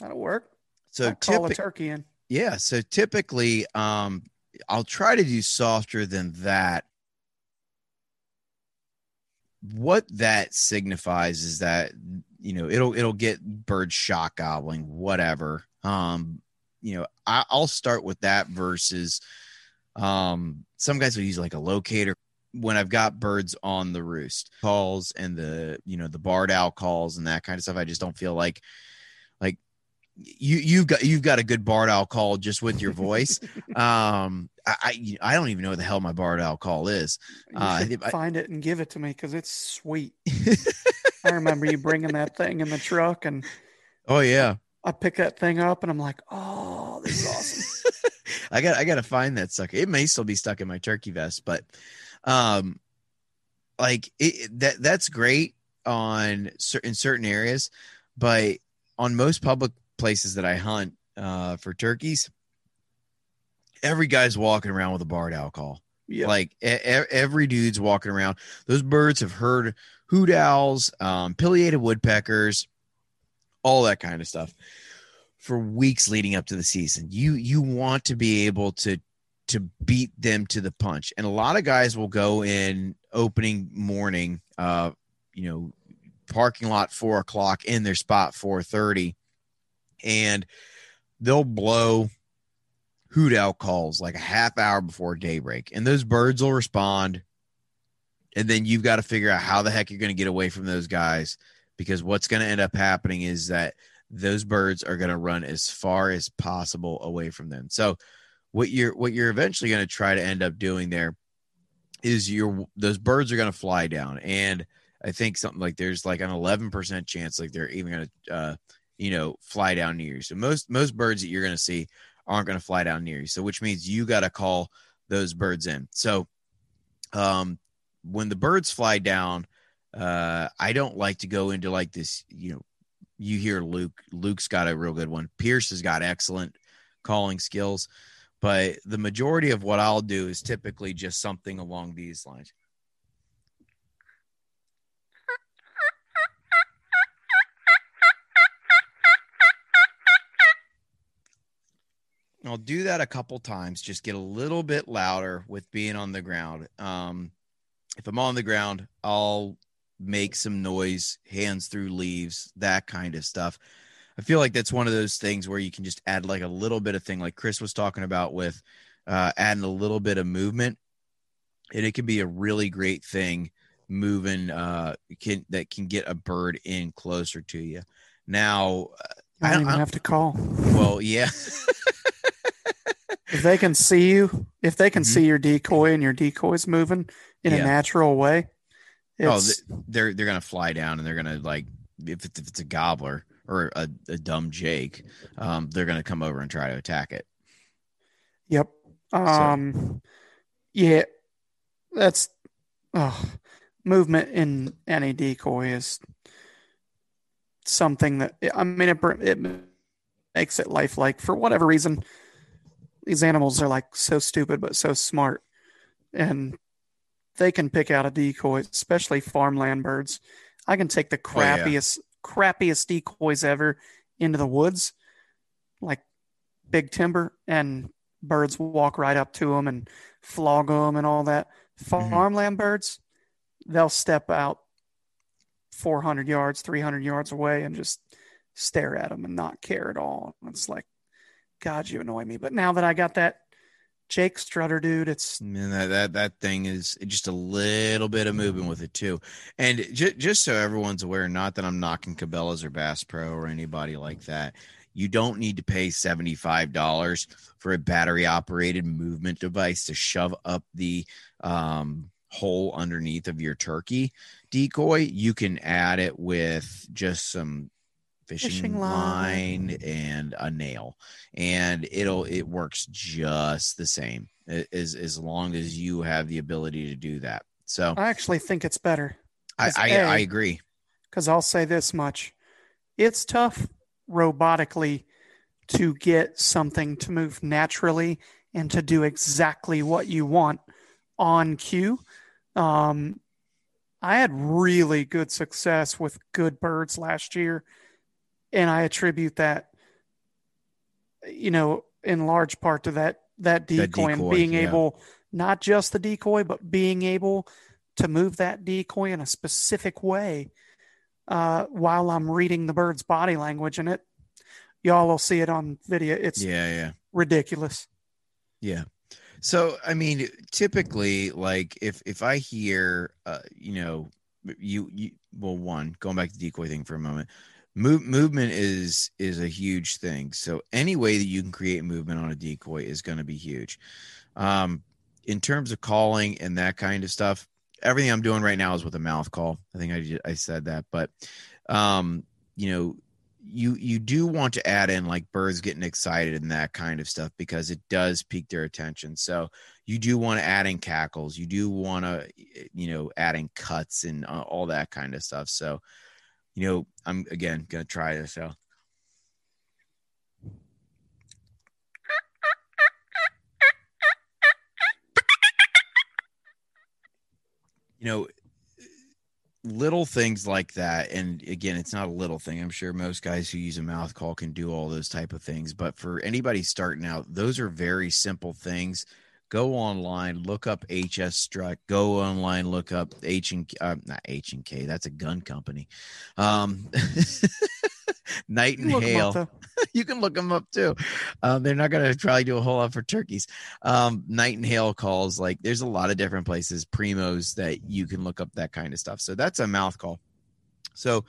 That'll work. so I'll call a turkey in. Yeah. So typically, um, I'll try to do softer than that. What that signifies is that you know it'll it'll get birds shock gobbling, whatever. Um, you know, I, I'll start with that versus um some guys will use like a locator when I've got birds on the roost calls and the you know the barred owl calls and that kind of stuff. I just don't feel like like you you've got you've got a good barred owl call just with your voice. <laughs> um, I I, don't even know what the hell my barred owl call is. Uh, should I- find it and give it to me because it's sweet. <laughs> I remember you bringing that thing in the truck, and oh yeah, I pick that thing up, and I'm like, "Oh, this is awesome." <laughs> I got I got to find that sucker. It may still be stuck in my turkey vest, but um, like it, that that's great on in certain areas, but on most public places that I hunt uh, for turkeys, every guy's walking around with a barred call. Yeah, Like e- every dude's walking around. Those birds have heard hoot owls, um, pileated woodpeckers, all that kind of stuff for weeks leading up to the season. You you want to be able to to beat them to the punch, and a lot of guys will go in opening morning, uh, you know, parking lot four o'clock in their spot four thirty, and they'll blow hoot owl calls like a half hour before daybreak, and those birds will respond. And then you've got to figure out how the heck you're going to get away from those guys because what's going to end up happening is that those birds are going to run as far as possible away from them. So what you're what you're eventually going to try to end up doing there is your those birds are going to fly down and I think something like there's like an 11% chance like they're even going to uh you know fly down near you. So most most birds that you're going to see aren't going to fly down near you. So which means you got to call those birds in. So um when the birds fly down uh I don't like to go into like this, you know, you hear Luke Luke's got a real good one. Pierce has got excellent calling skills, but the majority of what I'll do is typically just something along these lines. I'll do that a couple times, just get a little bit louder with being on the ground. Um, if I'm on the ground, I'll make some noise, hands through leaves, that kind of stuff. I feel like that's one of those things where you can just add like a little bit of thing, like Chris was talking about with uh, adding a little bit of movement, and it can be a really great thing moving uh, can that can get a bird in closer to you. Now, I I- don't even have to call. well, yeah. <laughs> If they can see you, if they can Mhm. see your decoy and your decoy's moving in Yeah. a natural way, Oh, they're they're gonna fly down and they're gonna like if it's, if it's a gobbler or a, a dumb Jake, um, they're gonna come over and try to attack it. Yep. Um yeah. That's oh movement in any decoy is something that I mean it it makes it lifelike for whatever reason. These animals are like so stupid but so smart and they can pick out a decoy, especially farmland birds. I can take the Oh, yeah. crappiest crappiest decoys ever into the woods like big timber and birds walk right up to them and flog them and all that. Mm-hmm. Farmland birds, they'll step out 400 yards, 300 yards away and just stare at them and not care at all. It's like, God, you annoy me. But now that I got that Jake Strutter, dude, it's Man, that, that that thing is just a little bit of movement with it too. And j- just so everyone's aware, not that I'm knocking Cabela's or Bass Pro or anybody like that. You don't need to pay $75 for a battery operated movement device to shove up the um, hole underneath of your turkey decoy. You can add it with just some fishing, Fishing line. line. and a nail and it'll it works just the same as as long as you have the ability to do that so I actually think it's better. i i, A, I agree because I'll say this much it's tough robotically to get something to move naturally and to do exactly what you want on cue. Um, I had really good success with good birds last year, and I attribute that, you know, in large part to that that decoy, and decoy, being yeah. able not just the decoy, but being able to move that decoy in a specific way uh, while I'm reading the bird's body language, and it y'all will see it on video. It's yeah yeah ridiculous. Yeah. So I mean, typically, like if if I hear, uh, you know, you you well, one going back to the decoy thing for a moment, move movement is is a huge thing. So any way that you can create movement on a decoy is going to be huge. Um, in terms of calling and that kind of stuff, everything I'm doing right now is with a mouth call. I think I I said that, but um, you know, you you do want to add in like birds getting excited and that kind of stuff because it does pique their attention. So you do want to add in cackles. You do want to you know add in cuts and uh, all that kind of stuff. So you know I'm again gonna try this out. You know, little things like that and again it's not a little thing i'm sure most guys who use a mouth call can do all those type of things but for anybody starting out those are very simple things go online look up hs strut go online look up h and uh, not h and k that's a gun company um <laughs> Knight and Hale <laughs> you can look them up too. Um, they're not going to probably do a whole lot for turkeys. Um, Knight and Hale calls, like there's a lot of different places, primos that you can look up that kind of stuff. So that's a mouth call. So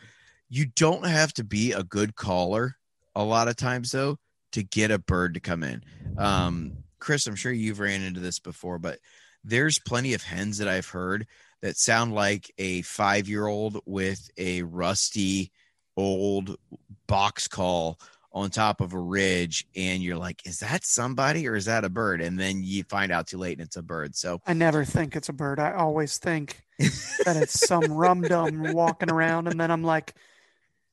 you don't have to be a good caller a lot of times though to get a bird to come in. Um, Chris, I'm sure you've ran into this before, but there's plenty of hens that I've heard that sound like a five year old with a rusty old box call on top of a ridge and you're like is that somebody or is that a bird and then you find out too late and it's a bird so I never think it's a bird. I always think <laughs> that it's some rum dum walking around, and then I'm like,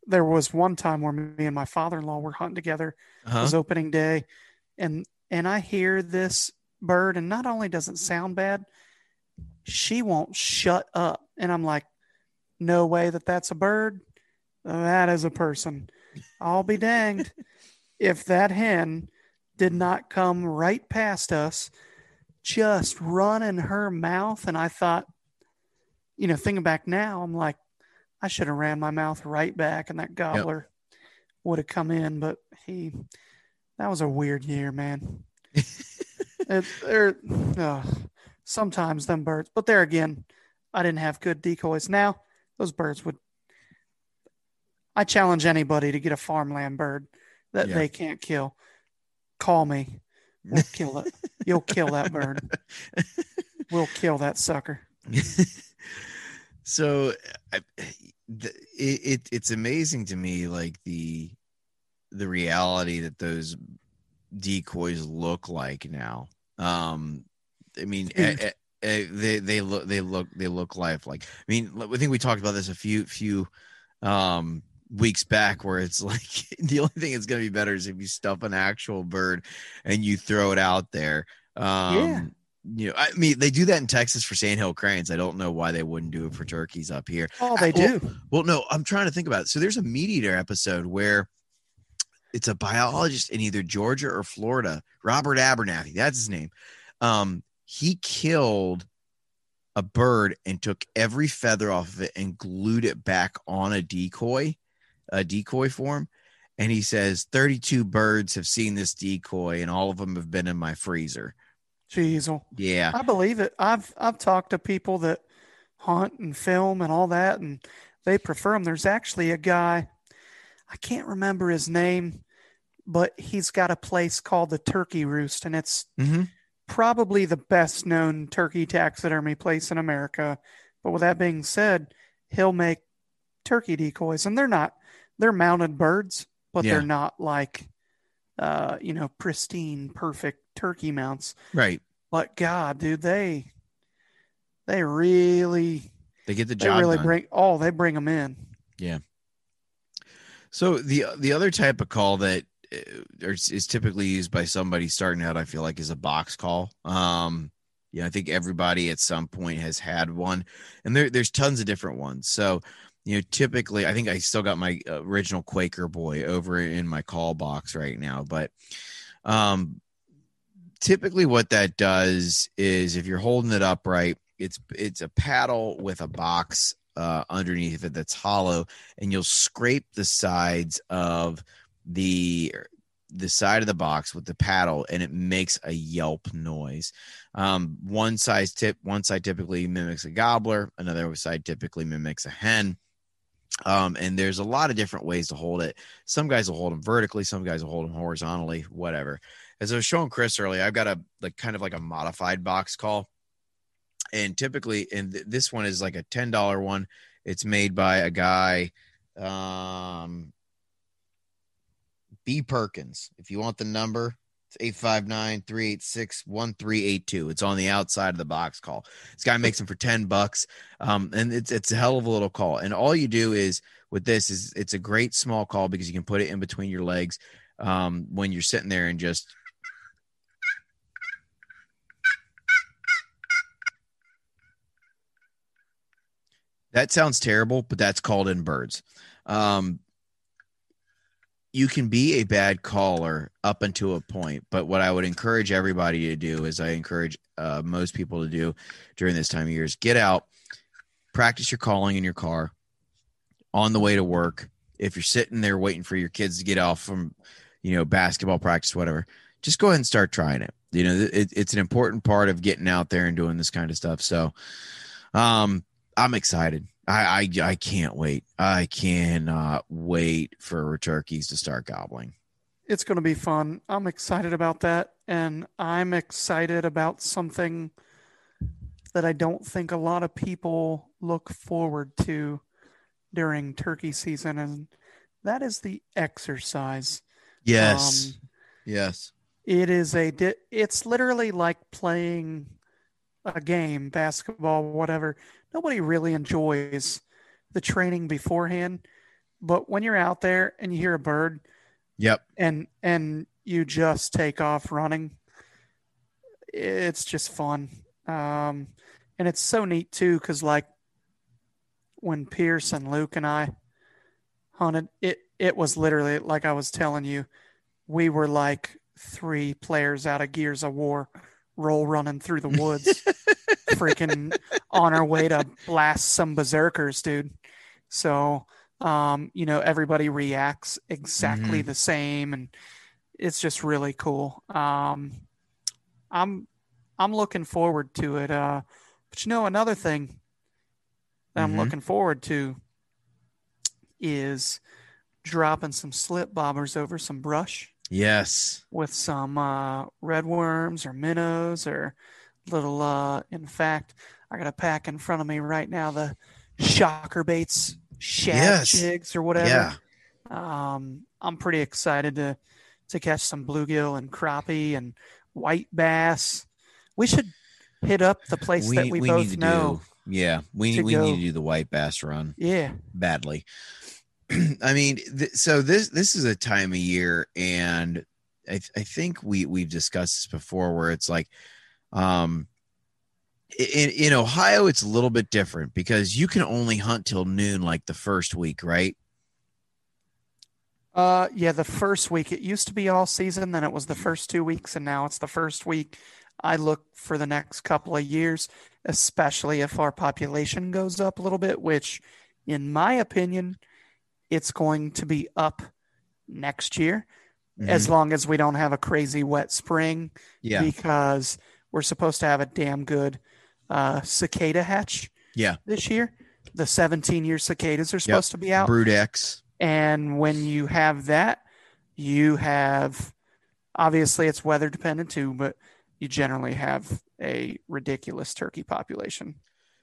there was one time where me and my father-in-law were hunting together. It uh-huh. was opening day, and and I hear this bird, and not only does it sound bad, she won't shut up, and I'm like, no way that that's a bird. That is a person. I'll be danged <laughs> if that hen did not come right past us, just running her mouth, and I thought, you know, thinking back now, I'm like, I should have ran my mouth right back, and that gobbler would have come in. But he, that was a weird year, man. <laughs> it, they're, uh, sometimes them birds, but there again, I didn't have good decoys. Now those birds would. I challenge anybody to get a farmland bird that Yeah. they can't kill. Call me. We'll kill it. You'll kill that bird. <laughs> We'll kill that sucker. <laughs> so I, the, it, it it's amazing to me like the the reality that those decoys look like now um i mean Dude. eh, eh, they they look they look they look lifelike i mean i think we talked about this a few few um weeks back where it's <laughs> like the only thing that's going to be better is if you stuff an actual bird and you throw it out there um Yeah. you know i mean they do that in texas for sandhill cranes i don't know why they wouldn't do it for turkeys up here Oh, they Well, do. well, no, I'm trying to think about it. So there's a meat eater episode where it's a biologist in either Georgia or Florida, Robert Abernathy, that's his name. Um, he killed a bird and took every feather off of it and glued it back on a decoy, a decoy form. And he says 32 birds have seen this decoy and all of them have been in my freezer. Jeez, Yeah. I believe it. I've I've talked to people that hunt and film and all that, and they prefer them. There's actually a guy, I can't remember his name, but he's got a place called the Turkey Roost, and it's Mm-hmm. probably the best known turkey taxidermy place in America. But with that being said, he'll make turkey decoys, and they're not they're mounted birds, but Yeah. they're not like uh, you know, pristine, perfect turkey mounts. Right. But God, dude, they they really They get the job. they really done. bring oh they bring them in. So the the other type of call that uh, is, typically used by somebody starting out, I feel like, is a box call. Um, yeah, I think everybody at some point has had one, and there there's tons of different ones. So, you know, typically, I think I still got my original Quaker boy over in my call box right now, but um, typically, what that does is if you're holding it upright, it's it's a paddle with a box uh, underneath it that's hollow and you'll scrape the sides of the the side of the box with the paddle and it makes a yelp noise. Um, one size tip one side typically mimics a gobbler another side typically mimics a hen. Um, and there's a lot of different ways to hold it. Some guys will hold them vertically some guys will hold them horizontally whatever. As i was showing chris earlier i've got a like kind of like a modified box call and typically and th- this one is like a $10 one. It's made by a guy um b perkins. If you want the number it's 859-386-1382 it's on the outside of the box call. This guy makes them for 10 bucks um and it's it's a hell of a little call. And all you do is with this is it's a great small call because you can put it in between your legs um when you're sitting there and just That sounds terrible, but that's called in birds. Um, you can be a bad caller up until a point, but what I would encourage everybody to do is I encourage uh, most people to do during this time of year is get out, practice your calling in your car on the way to work. If you're sitting there waiting for your kids to get off from, you know, basketball practice, whatever, just go ahead and start trying it. You know, it, it's an important part of getting out there and doing this kind of stuff. So, um, I'm excited. I, I I can't wait. I cannot wait for turkeys to start gobbling. It's going to be fun. I'm excited about that, and I'm excited about something that I don't think a lot of people look forward to during turkey season, and that is the exercise. Yes. Um, yes. It is a. di- It's literally like playing a game, basketball, whatever. Nobody really enjoys the training beforehand, but when you're out there and you hear a bird Yep. and and you just take off running, it's just fun. Um, and it's so neat too, because like when Pierce and Luke and I hunted, it it was literally like I was telling you, we were like three players out of Gears of War, roll running through the woods, <laughs> freaking on our way to blast some berserkers, dude. So, um, you know, everybody reacts exactly the same, and it's just really cool. Um, I'm I'm looking forward to it. Uh, but you know, another thing that I'm Mhm. looking forward to is dropping some slip bobbers over some brush Yes. with some uh, red worms or minnows or little. Uh, in fact, I got a pack in front of me right now. The shocker baits, shad Yes. jigs or whatever. Yeah. Um, I'm pretty excited to to catch some bluegill and crappie and white bass. We should hit up the place that we, both need to know. do. Yeah, we we go. need to do the white bass run Yeah, badly. <clears throat> I mean, th- so this this is a time of year, and I, th- I think we we've discussed this before, where it's like, um, in, in Ohio, it's a little bit different because you can only hunt till noon, like the first week, right? uh, yeah. The first week it used to be all season, then it was the first two weeks, and now it's the first week I look for the next couple of years, especially if our population goes up a little bit, which, in my opinion, it's going to be up next year, mm-hmm. as long as we don't have a crazy wet spring. Yeah. Because we're supposed to have a damn good uh, cicada hatch. Yeah. This year, the 17 year cicadas are supposed yep. to be out. Brood X. And when you have that, you have obviously it's weather dependent too, but you generally have a ridiculous turkey population.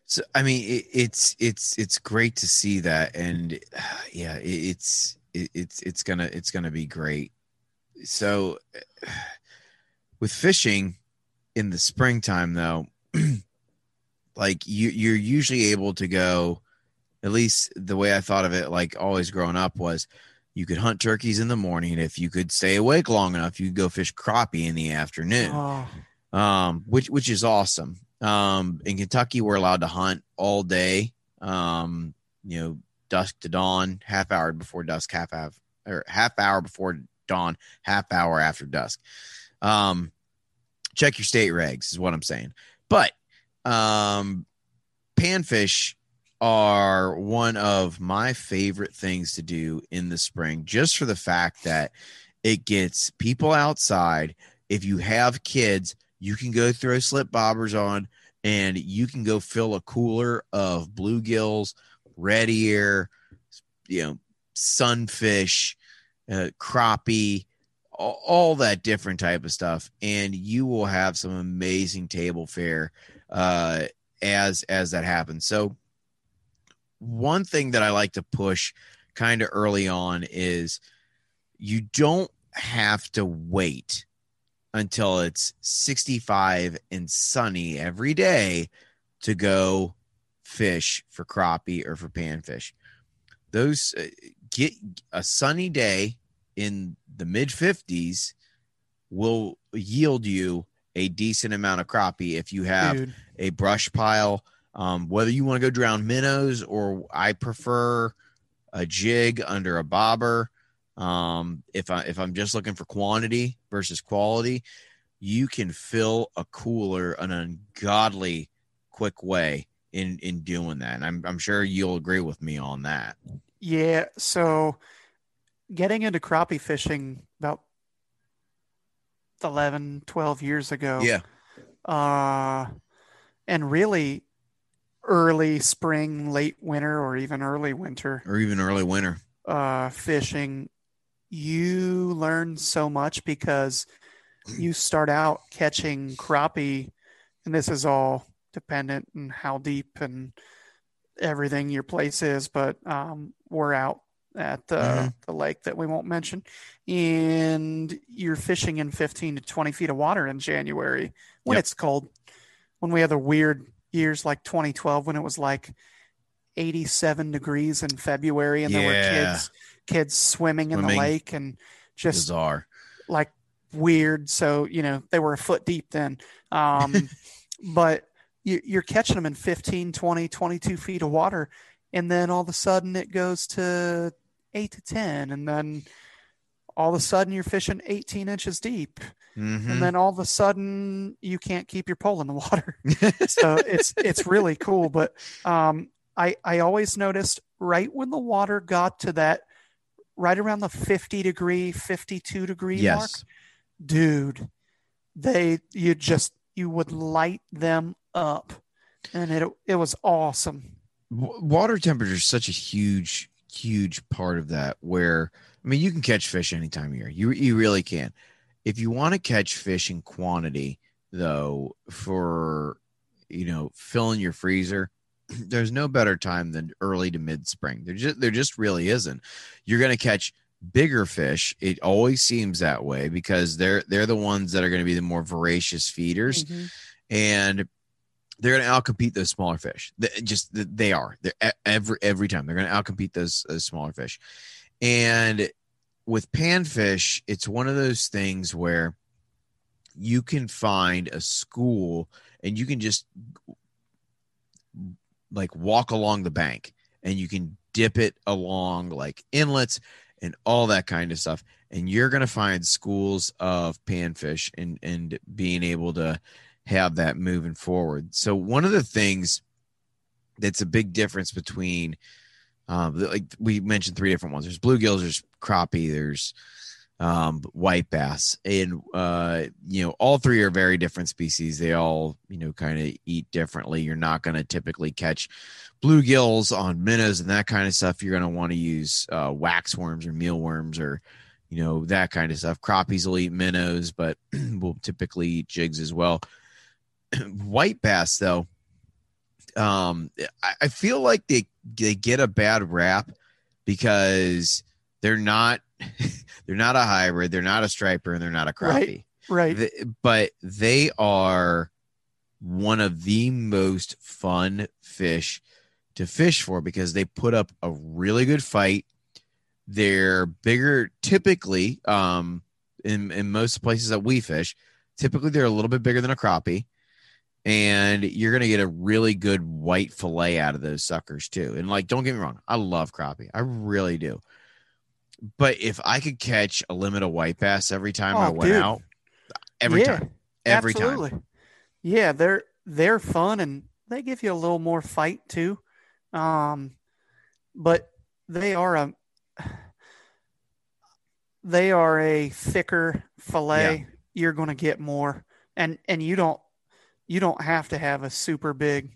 So I mean, it, it's it's it's great to see that, and uh, <sighs> yeah, it, it's it, it's it's gonna it's gonna be great. So, <sighs> with fishing in the springtime, though, <clears throat> like you you're usually able to go. At least the way I thought of it, like always growing up, was you could hunt turkeys in the morning. If you could stay awake long enough, you could go fish crappie in the afternoon. Oh um, which which is awesome. Um, in Kentucky, we're allowed to hunt all day. Um, you know, dusk to dawn, half hour before dusk, half half or half hour before dawn, half hour after dusk. Um, check your state regs is what I'm saying. But um, panfish are one of my favorite things to do in the spring, just for the fact that it gets people outside. If you have kids, you can go throw slip bobbers on and you can go fill a cooler of bluegills, red ear, you know, sunfish, uh, crappie, all, that different type of stuff, and you will have some amazing table fare uh, as as that happens. So, one thing that I like to push kind of early on is you don't have to wait until it's 65 and sunny every day to go fish for crappie or for panfish. Those uh, get a sunny day in the mid 50s will yield you a decent amount of crappie if you have Dude. a brush pile. Um, whether you want to go drown minnows or I prefer a jig under a bobber um, if I if I'm just looking for quantity versus quality, you can fill a cooler an ungodly quick way in in doing that. And I'm I'm sure you'll agree with me on that. Yeah. So getting into crappie fishing about 11, 12 years ago. Yeah. Uh, and really early spring, late winter, or even early winter, or even early winter uh, fishing you learn so much because you start out catching crappie, and this is all dependent on how deep and everything your place is, but um, we're out at the, mm-hmm. the lake that we won't mention, and you're fishing in 15 to 20 feet of water in January when yep. it's cold. When we had the weird years like 2012 when it was like 87 degrees in February and yeah. there were kids kids swimming in swimming. the lake and just bizarre, like weird. So you know they were a foot deep then, um, <laughs> but you, you're catching them in 15, 20, 22 feet of water, and then all of a sudden it goes to eight to ten, and then all of a sudden you're fishing 18 inches deep. Mm-hmm. And then all of a sudden you can't keep your pole in the water. <laughs> so it's it's really cool. But um, I I always noticed right when the water got to that right around the 50 degree, 52 degree yes. mark, dude, they you just you would light them up, and it it was awesome. Water temperature is such a huge huge part of that. Where I mean, you can catch fish any time of year. You you really can. If you want to catch fish in quantity, though, for you know filling your freezer <clears throat> there's no better time than early to mid spring. There just there just really isn't. You're going to catch bigger fish. It always seems that way because they're they're the ones that are going to be the more voracious feeders, mm-hmm. and they're going to outcompete those smaller fish. They, just they are. They're every every time they're going to outcompete those, those smaller fish, and with panfish, it's one of those things where you can find a school and you can just like walk along the bank and you can dip it along like inlets and all that kind of stuff and you're going to find schools of panfish and and being able to have that moving forward. So one of the things that's a big difference between um, like we mentioned three different ones. There's bluegills, there's crappie, there's um, white bass, and uh, you know all three are very different species. They all you know kind of eat differently. You're not going to typically catch bluegills on minnows and that kind of stuff. You're going to want to use uh, waxworms or mealworms or you know that kind of stuff. Crappies will eat minnows, but <clears throat> will typically eat jigs as well. <clears throat> white bass though um I, I feel like they they get a bad rap because they're not <laughs> they're not a hybrid they're not a striper and they're not a crappie Right. Th- but they are one of the most fun fish to fish for because they put up a really good fight. They're bigger typically um in in most places that we fish typically they're a little bit bigger than a crappie and you're gonna get a really good white fillet out of those suckers too. And like, don't get me wrong, I love crappie, I really do. But if I could catch a limit of white bass every time Oh, I went dude. out, every Yeah, time, every Absolutely. time, Yeah, they're they're fun and they give you a little more fight too. Um, but they are a they are a thicker fillet. You're going to get more, and and you don't you don't have to have a super big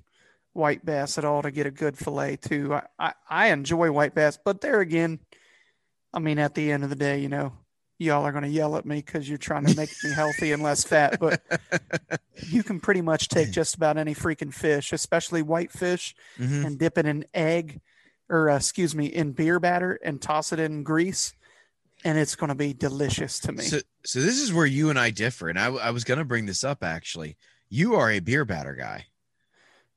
white bass at all to get a good fillet too. I, I, I enjoy white bass, but there again, I mean, at the end of the day, you know, y'all are going to yell at me because you're trying to make me healthy and less fat, but <laughs> you can pretty much take just about any freaking fish, especially white fish, Mhm. and dip it in egg or, uh, excuse me, in beer batter and toss it in grease. And it's going to be delicious to me. So, so this is where you and I differ, and I, I was gonna bring this up actually. You are a beer batter guy.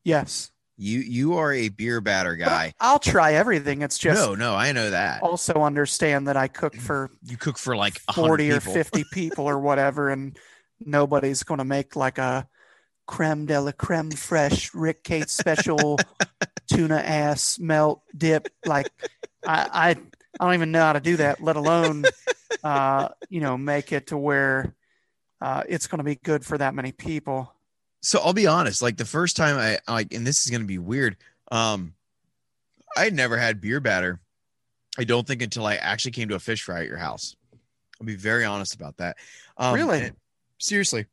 yes. You you are a beer batter But guy. I'll try everything. It's just no, no, I know that. also understand that I cook for You cook for like 40 or people. 50 people or whatever and nobody's going to make like a creme de la creme fresh rick kate special <laughs> tuna ass melt dip like I, I i don't even know how to do that let alone uh you know make it to where uh it's going to be good for that many people so I'll be honest, like the first time I like, and this is gonna be weird. Um, I had never had beer batter. I don't think until I actually came to a fish fry at your house. I'll be very honest about that. Um, Really? and- seriously.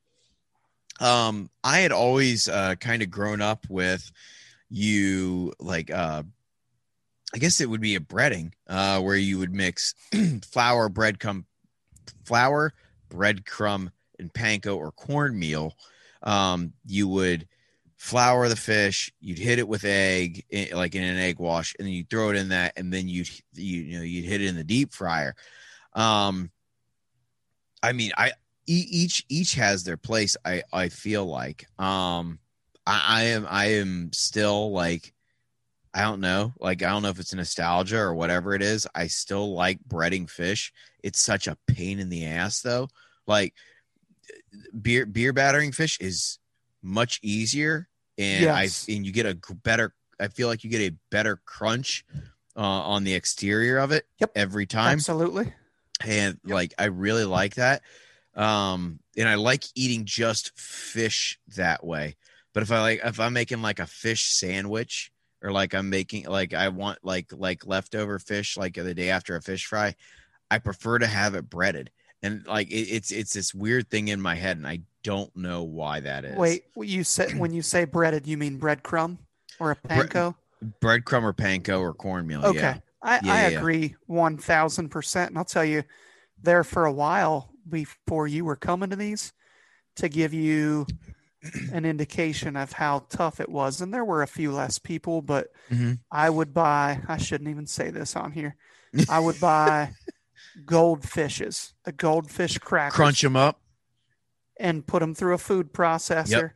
Um, I had always uh kind of grown up with you like uh I guess it would be a breading, uh, where you would mix <clears throat> flour, breadcrumb, flour, breadcrumb, and panko or cornmeal um, you would flour the fish, you'd hit it with egg, like in an egg wash, and then you throw it in that, and then you'd you, you know you'd hit it in the deep fryer. Um, I mean, I each each has their place. I I feel like um, I, I am I am still like. I don't know. Like, I don't know if it's nostalgia or whatever it is. I still like breading fish. It's such a pain in the ass, though. Like, beer beer battering fish is much easier and Yes. i and you get a better i feel like you get a better crunch uh, on the exterior of it Yep. every time. Absolutely. And like i really like that. Um and i like eating just fish that way. But if i like if i'm making like a fish sandwich or like i'm making like i want like like leftover fish like the day after a fish fry i prefer to have it breaded and like it, it's it's this weird thing in my head and i don't know why that is wait you said <clears throat> when you say breaded you mean breadcrumb or a panko breadcrumb or panko or cornmeal Okay. yeah I, Yeah, I yeah, yeah. agree 1000%. And I'll tell you, there for a while before you were coming to these to give you <clears throat> an indication of how tough it was. And there were a few less people, but Mhm. I would buy, I shouldn't even say this on here. <laughs> I would buy goldfishes, the goldfish crackers, crunch them up and put them through a food processor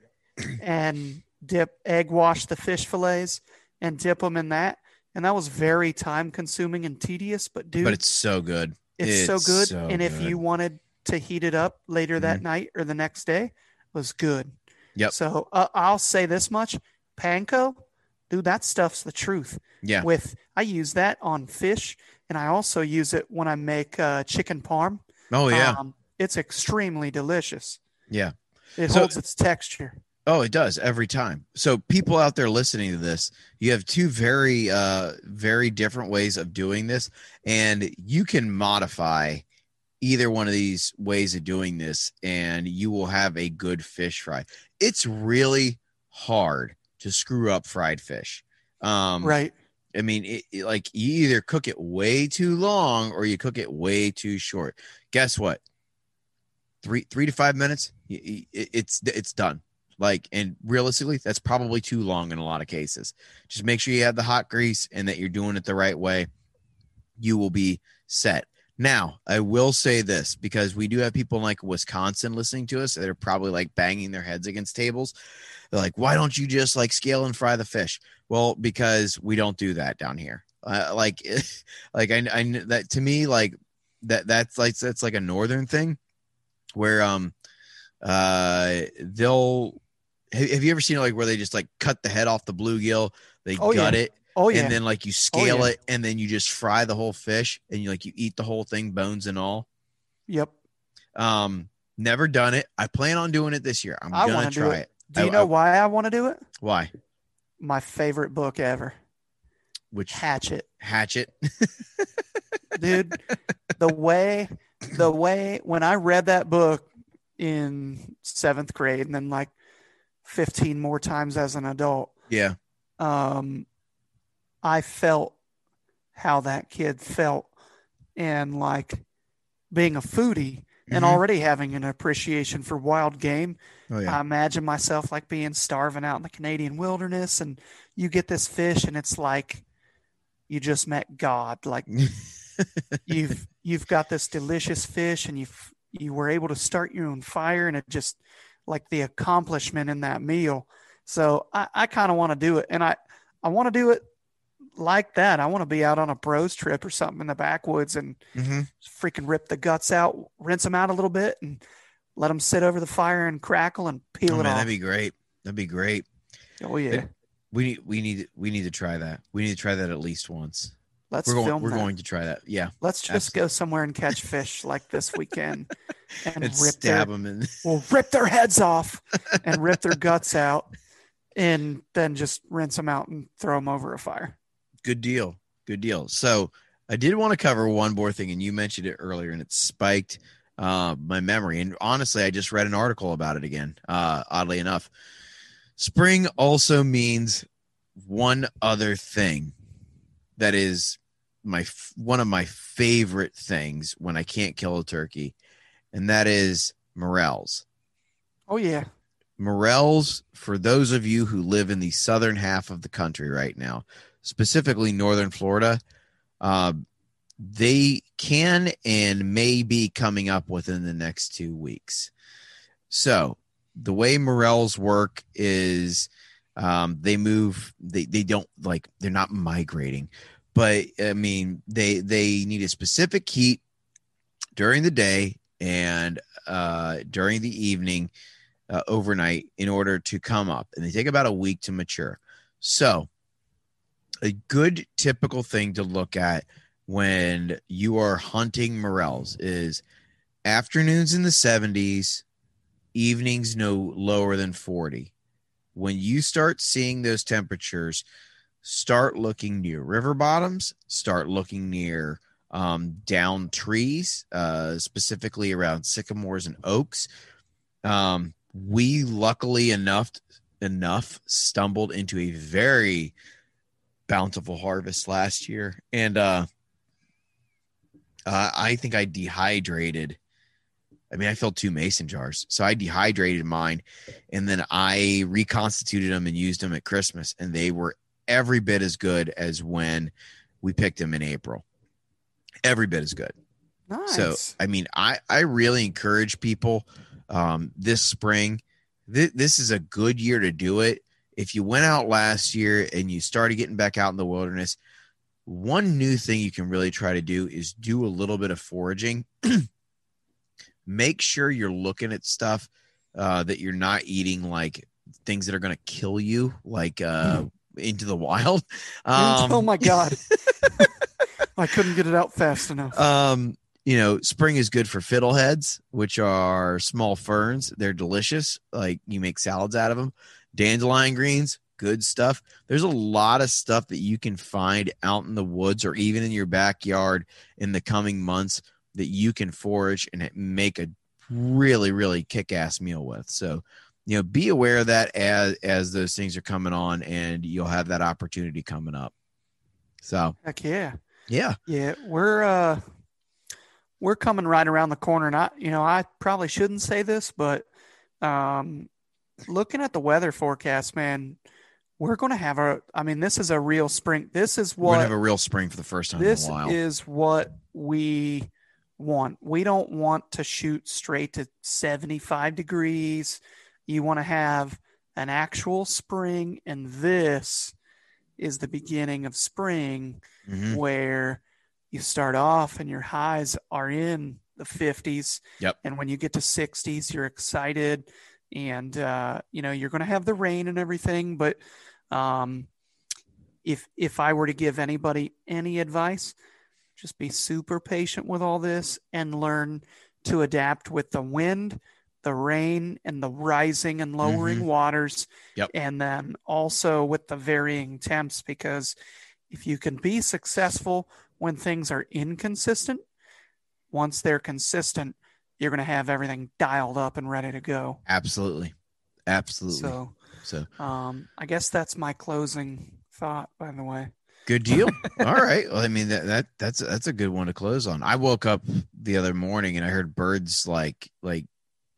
and dip egg wash the fish fillets and dip them in that. And that was very time consuming and tedious, but dude, but it's so good it's, so good. so and if good. you wanted to heat it up later that Mhm. night or the next day, it was good. Yep. So uh, I'll say this much: panko, dude, that stuff's the truth. Yeah. With I use that on fish, and I also use it when I make uh, chicken parm. Oh yeah. Um, it's extremely delicious. Yeah. It So- holds its texture. Oh, it does every time. So people out there listening to this, you have two very uh very different ways of doing this and you can modify either one of these ways of doing this and you will have a good fish fry. It's really hard to screw up fried fish. Um right. I mean, it, it- like you either cook it way too long or you cook it way too short. Guess what? Three three to five minutes, it- it's it's done. Like, and realistically, that's probably too long in a lot of cases. Just make sure you have the hot grease and that you're doing it the right way. You will be set. Now, I will say this because we do have people in like Wisconsin listening to us that are probably like banging their heads against tables. They're like, why don't you just like scale and fry the fish? Well, because we don't do that down here. Uh, like, <laughs> like I, I that to me, like that that's like that's like a northern thing, where um, uh, they'll. Have, have you ever seen like where they just like cut the head off the bluegill, they Oh, gut yeah. it, Oh yeah. and then like you scale yeah. it, and then you just fry the whole fish, and you like you eat the whole thing, bones and all. yep. Um, never done it. I plan on doing it this year. I'm I gonna wanna try it. it. Do you I- know I- why I want to do it? Why? My favorite book ever, Which Hatchet. hatchet? <laughs> dude the way the way when i read that book in seventh grade and then like 15 more times as an adult yeah. um i felt how that kid felt and like being a foodie and Mhm. already having an appreciation for wild game Oh yeah. I imagine myself like being starving out in the Canadian wilderness, and you get this fish, and it's like you just met God. Like <laughs> you've you've got this delicious fish, and you've you were able to start your own fire, and it just like the accomplishment in that meal. So I, I kind of want to do it, and I I want to do it like that. I want to be out on a bros trip or something in the backwoods and Mhm. freaking rip the guts out, rinse them out a little bit, and let them sit over the fire and crackle and peel Oh, it man, off. that'd be great. That'd be great. oh yeah, We need we need we need to try that. We need to try that at least once. let's we're going film we're that. going to try that. Yeah. let's just go somewhere and catch fish like this weekend <laughs> and, And rip stab their them in <laughs> we'll rip their heads off and rip their <laughs> guts out, and then just rinse them out and throw them over a fire. good deal. Good deal. So I did want to cover one more thing, and you mentioned it earlier, and it spiked uh, my memory. And honestly, I just read an article about it again. Uh, oddly enough, spring also means one other thing that is my f- one of my favorite things when I can't kill a turkey, and that is morels. Oh yeah, Morels, for those of you who live in the southern half of the country right now, specifically northern Florida, uh, they can and may be coming up within the next two weeks. So, the way morels work is um, they move, they, they don't like, they're not migrating, but I mean, they, they need a specific heat during the day and uh, during the evening uh, overnight in order to come up, and they take about a week to mature. So, a good typical thing to look at when you are hunting morels is afternoons in the 70s, evenings no lower than 40. When you start seeing those temperatures, start looking near river bottoms, start looking near um, down trees, uh, specifically around sycamores and oaks. Um, we luckily enough enough stumbled into a very bountiful harvest last year, and uh, uh, I think I dehydrated. I mean, I filled two mason jars, so I dehydrated mine, and then I reconstituted them and used them at Christmas, and they were every bit as good as when we picked them in April. Every bit as good. nice. So I mean, I I really encourage people um, this spring. Th- this is a good year to do it. If you went out last year and you started getting back out in the wilderness, one new thing you can really try to do is do a little bit of foraging. <clears throat> Make sure you're looking at stuff uh, that you're not eating like things that are going to kill you, like uh, into the wild. <laughs> oh Um, my <laughs> god, I couldn't get it out fast enough. um, you know, spring is good for fiddleheads, which are small ferns. They're delicious. Like you make salads out of them. Dandelion greens, good stuff. There's a lot of stuff that you can find out in the woods or even in your backyard in the coming months that you can forage and make a really, really kick ass meal with. So, you know, be aware of that as as those things are coming on and you'll have that opportunity coming up. So Heck yeah. yeah. Yeah, we're uh we're coming right around the corner and I you know, I probably shouldn't say this, but um looking at the weather forecast, man, we're going to have a I mean, this is a real spring. This is what We're gonna have a real spring for the first time this in a while. is what we want. We don't want to shoot straight to 75 degrees. You want to have an actual spring and this is the beginning of spring Mhm. where you start off and your highs are in the 50s. Yep. And when you get to 60s, you're excited and, uh, you know, you're going to have the rain and everything. But um, if, if I were to give anybody any advice, just be super patient with all this and learn to adapt with the wind, the rain, and the rising and lowering waters. Yep. And then also with the varying temps, because if you can be successful when things are inconsistent, once they're consistent, you're going to have everything dialed up and ready to go. Absolutely. Absolutely. So, So, um, I guess that's my closing thought, by the way. good deal. <laughs> All right. Well, I mean that, that that's that's a good one to close on. I woke up the other morning and I heard birds like like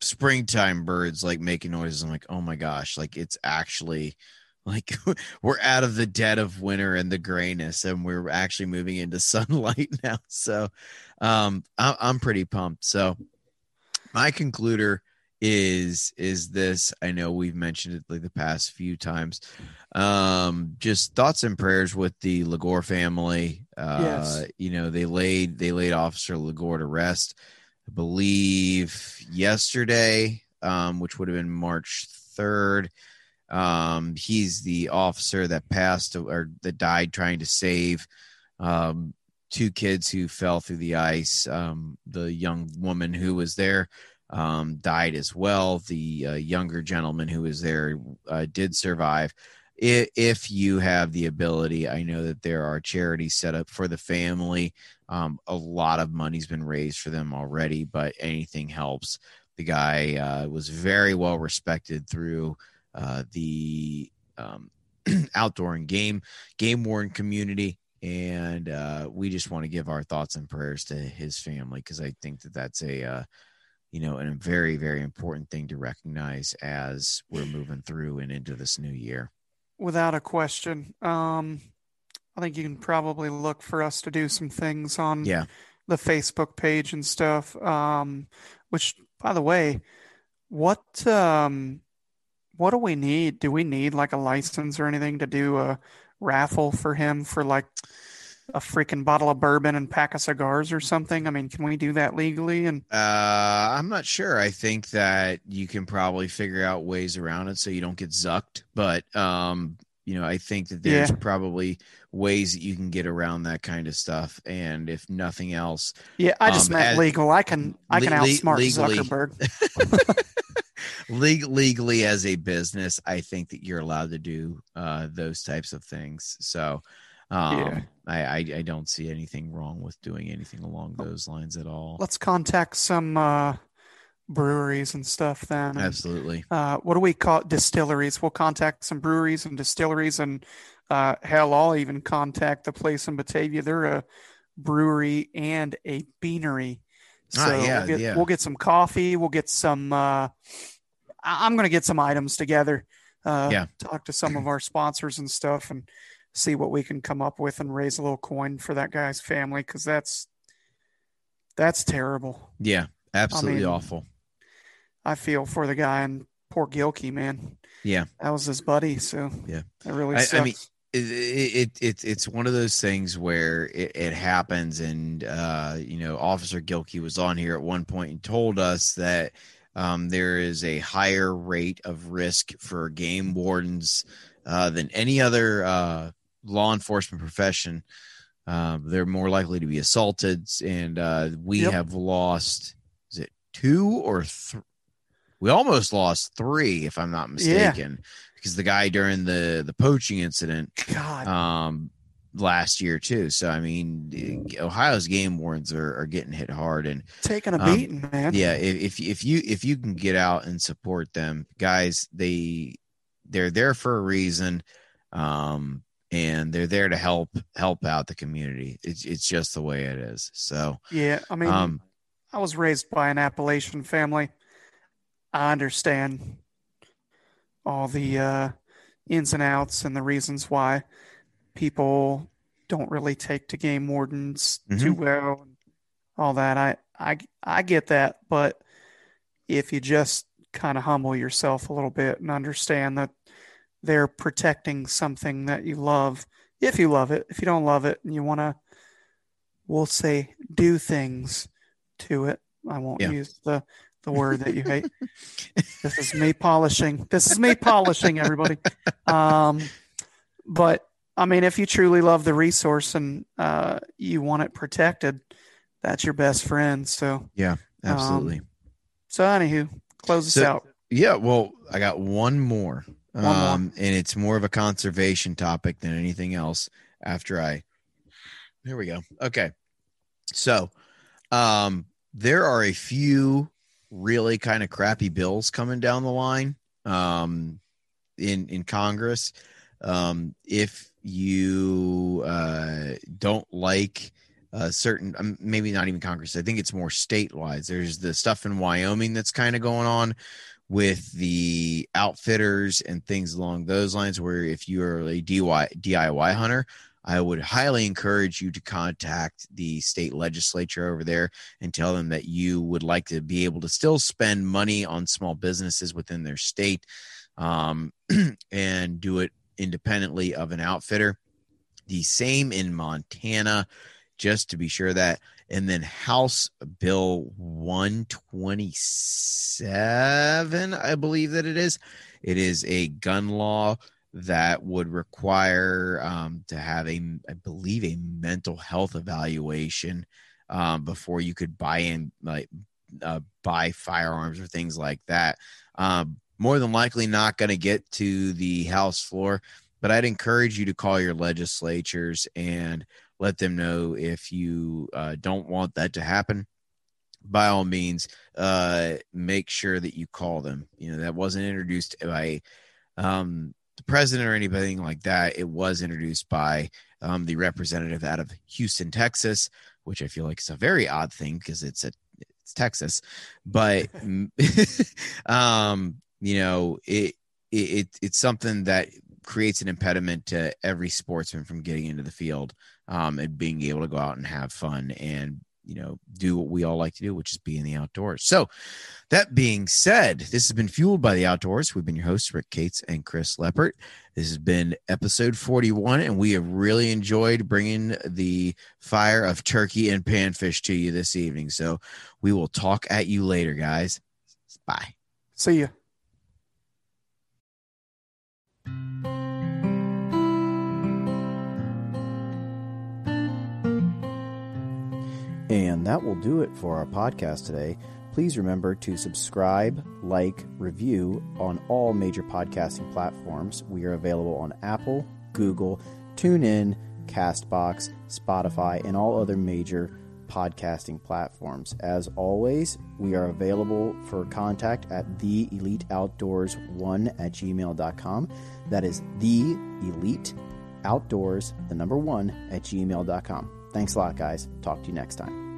springtime birds like making noises. I'm like, oh my gosh, like it's actually like <laughs> we're out of the dead of winter and the grayness and we're actually moving into <laughs> sunlight now. So um I, I'm pretty pumped. So my concluder is is this. I know we've mentioned it like the past few times. Um just thoughts and prayers with the lagore family. Uh Yes. you know they laid they laid officer lagore to rest i believe yesterday um which would have been march 3rd um he's the officer that passed or that died trying to save um two kids who fell through the ice um the young woman who was there um, died as well. The uh, younger gentleman who was there uh, did survive. If, you have the ability, I know that there are charities set up for the family. Um, a lot of money's been raised for them already, but anything helps. The guy uh, was very well respected through uh, the um, <clears throat> outdoor and game game worn community and uh, we just want to give our thoughts and prayers to his family because I think that that's a uh, you know, and a very, very important thing to recognize as we're moving through and into this new year. Without a question. Um, I think you can probably look for us to do some things on Yeah. the Facebook page and stuff. Um, which, by the way, what um, what do we need? Do we need like a license or anything to do a raffle for him for like a freaking bottle of bourbon and pack of cigars or something? I mean, can we do that legally? And Uh, I'm not sure. I think that you can probably figure out ways around it so you don't get zucked. But, um, you know, I think that there's Yeah. probably ways that you can get around that kind of stuff. And if nothing else, yeah, I just Um, meant as- legal. I can I can Le- outsmart legally. Zuckerberg. <laughs> <laughs> leg- legally as a business, I think that you're allowed to do uh, those types of things. So, um, Yeah. I, I I don't see anything wrong with doing anything along those lines at all. Let's contact some uh, breweries and stuff then. Absolutely. uh, what do we call it? Distilleries. We'll contact some breweries and distilleries, and uh, hell, I'll even contact the place in Batavia. They're a brewery and a beanery. So Ah, yeah, we'll, get, yeah. we'll get some coffee. We'll get some. Uh, I'm going to get some items together. Uh, Yeah. Talk to some of our sponsors and stuff, and see what we can come up with and raise a little coin for that guy's family because that's that's terrible. Yeah. Absolutely mean, awful. I feel for the guy and poor Gilkey, man. Yeah. That was his buddy, so Yeah. it really I- I sucks. mean, it, it, it it's one of those things where it, it happens and uh you know officer gilkey was on here at one point and told us that um there is a higher rate of risk for game wardens uh, than any other uh, law enforcement profession. Um, they're more likely to be assaulted, and uh, we Yep. have lost. Is it two or three? We almost lost three, if I'm not Yeah. mistaken, because the guy during the the poaching incident God, um last year too. So I mean, Ohio's game wardens are, are getting hit hard, and taking a um, beating, man. yeah, if, if if you if you can get out and support them, guys, they they're there for a reason, um, and they're there to help help out the community. It's it's just the way it is. So, Yeah, I mean, um, I was raised by an Appalachian family. I understand all the uh, ins and outs and the reasons why people don't really take to game wardens too well and all that. I, I, I get that, but if you just kind of humble yourself a little bit and understand that they're protecting something that you love, if you love it, if you don't love it and you want to, we'll say, do things to it. I won't Yeah. use the the word that you hate. <laughs> this is me polishing. This is me polishing everybody. Um, but I mean, if you truly love the resource and uh, you want it protected, that's your best friend. So, yeah, absolutely. so anywho, close us So- out. Yeah, well, I got one more. Um, and it's more of a conservation topic than anything else. After I, here we go. Okay, so um, there are a few really kind of crappy bills coming down the line um, in in Congress. Um, if you uh, don't like uh, certain, um, maybe not even Congress, I think it's more state wise. There's the stuff in Wyoming that's kind of going on with the outfitters and things along those lines where if you are a DIY, hunter, I would highly encourage you to contact the state legislature over there and tell them that you would like to be able to still spend money on small businesses within their state um, <clears throat> and do it independently of an outfitter. The same in Montana, just to be sure that and then House Bill 127, I believe that it is. It is a gun law that would require um, to have a, I believe, a mental health evaluation um, before you could buy in, like, uh, buy firearms or things like that. Um, more than likely, not going to get to the House floor, but I'd encourage you to call your legislatures and let them know if you uh, don't want that to happen. By all means uh, make sure that you call them. You know that wasn't introduced by um, the president or anything like that. It was introduced by um, the representative out of houston texas which i feel like is a very odd thing because it's a it's texas. But <laughs> <laughs> um, you know it, it it it's something that creates an impediment to every sportsman from getting into the field um, and being able to go out and have fun and you know do what we all like to do which is be in the outdoors. So that being said this has been fueled by the outdoors. We've been your hosts rick cates and chris leppert. This has been episode 41 and we have really enjoyed bringing the fire of turkey and panfish to you this evening. So we will talk at you later guys. Bye. See ya. And that will do it for our podcast today. Please remember to subscribe, like, review on all major podcasting platforms. We are available on Apple, Google, TuneIn, Castbox, Spotify, and all other major podcasting platforms. As always, we are available for contact at the elite outdoors one at gmail.com. That is the elite outdoors, the number one at gmail.com. Thanks a lot, guys. Talk to you next time.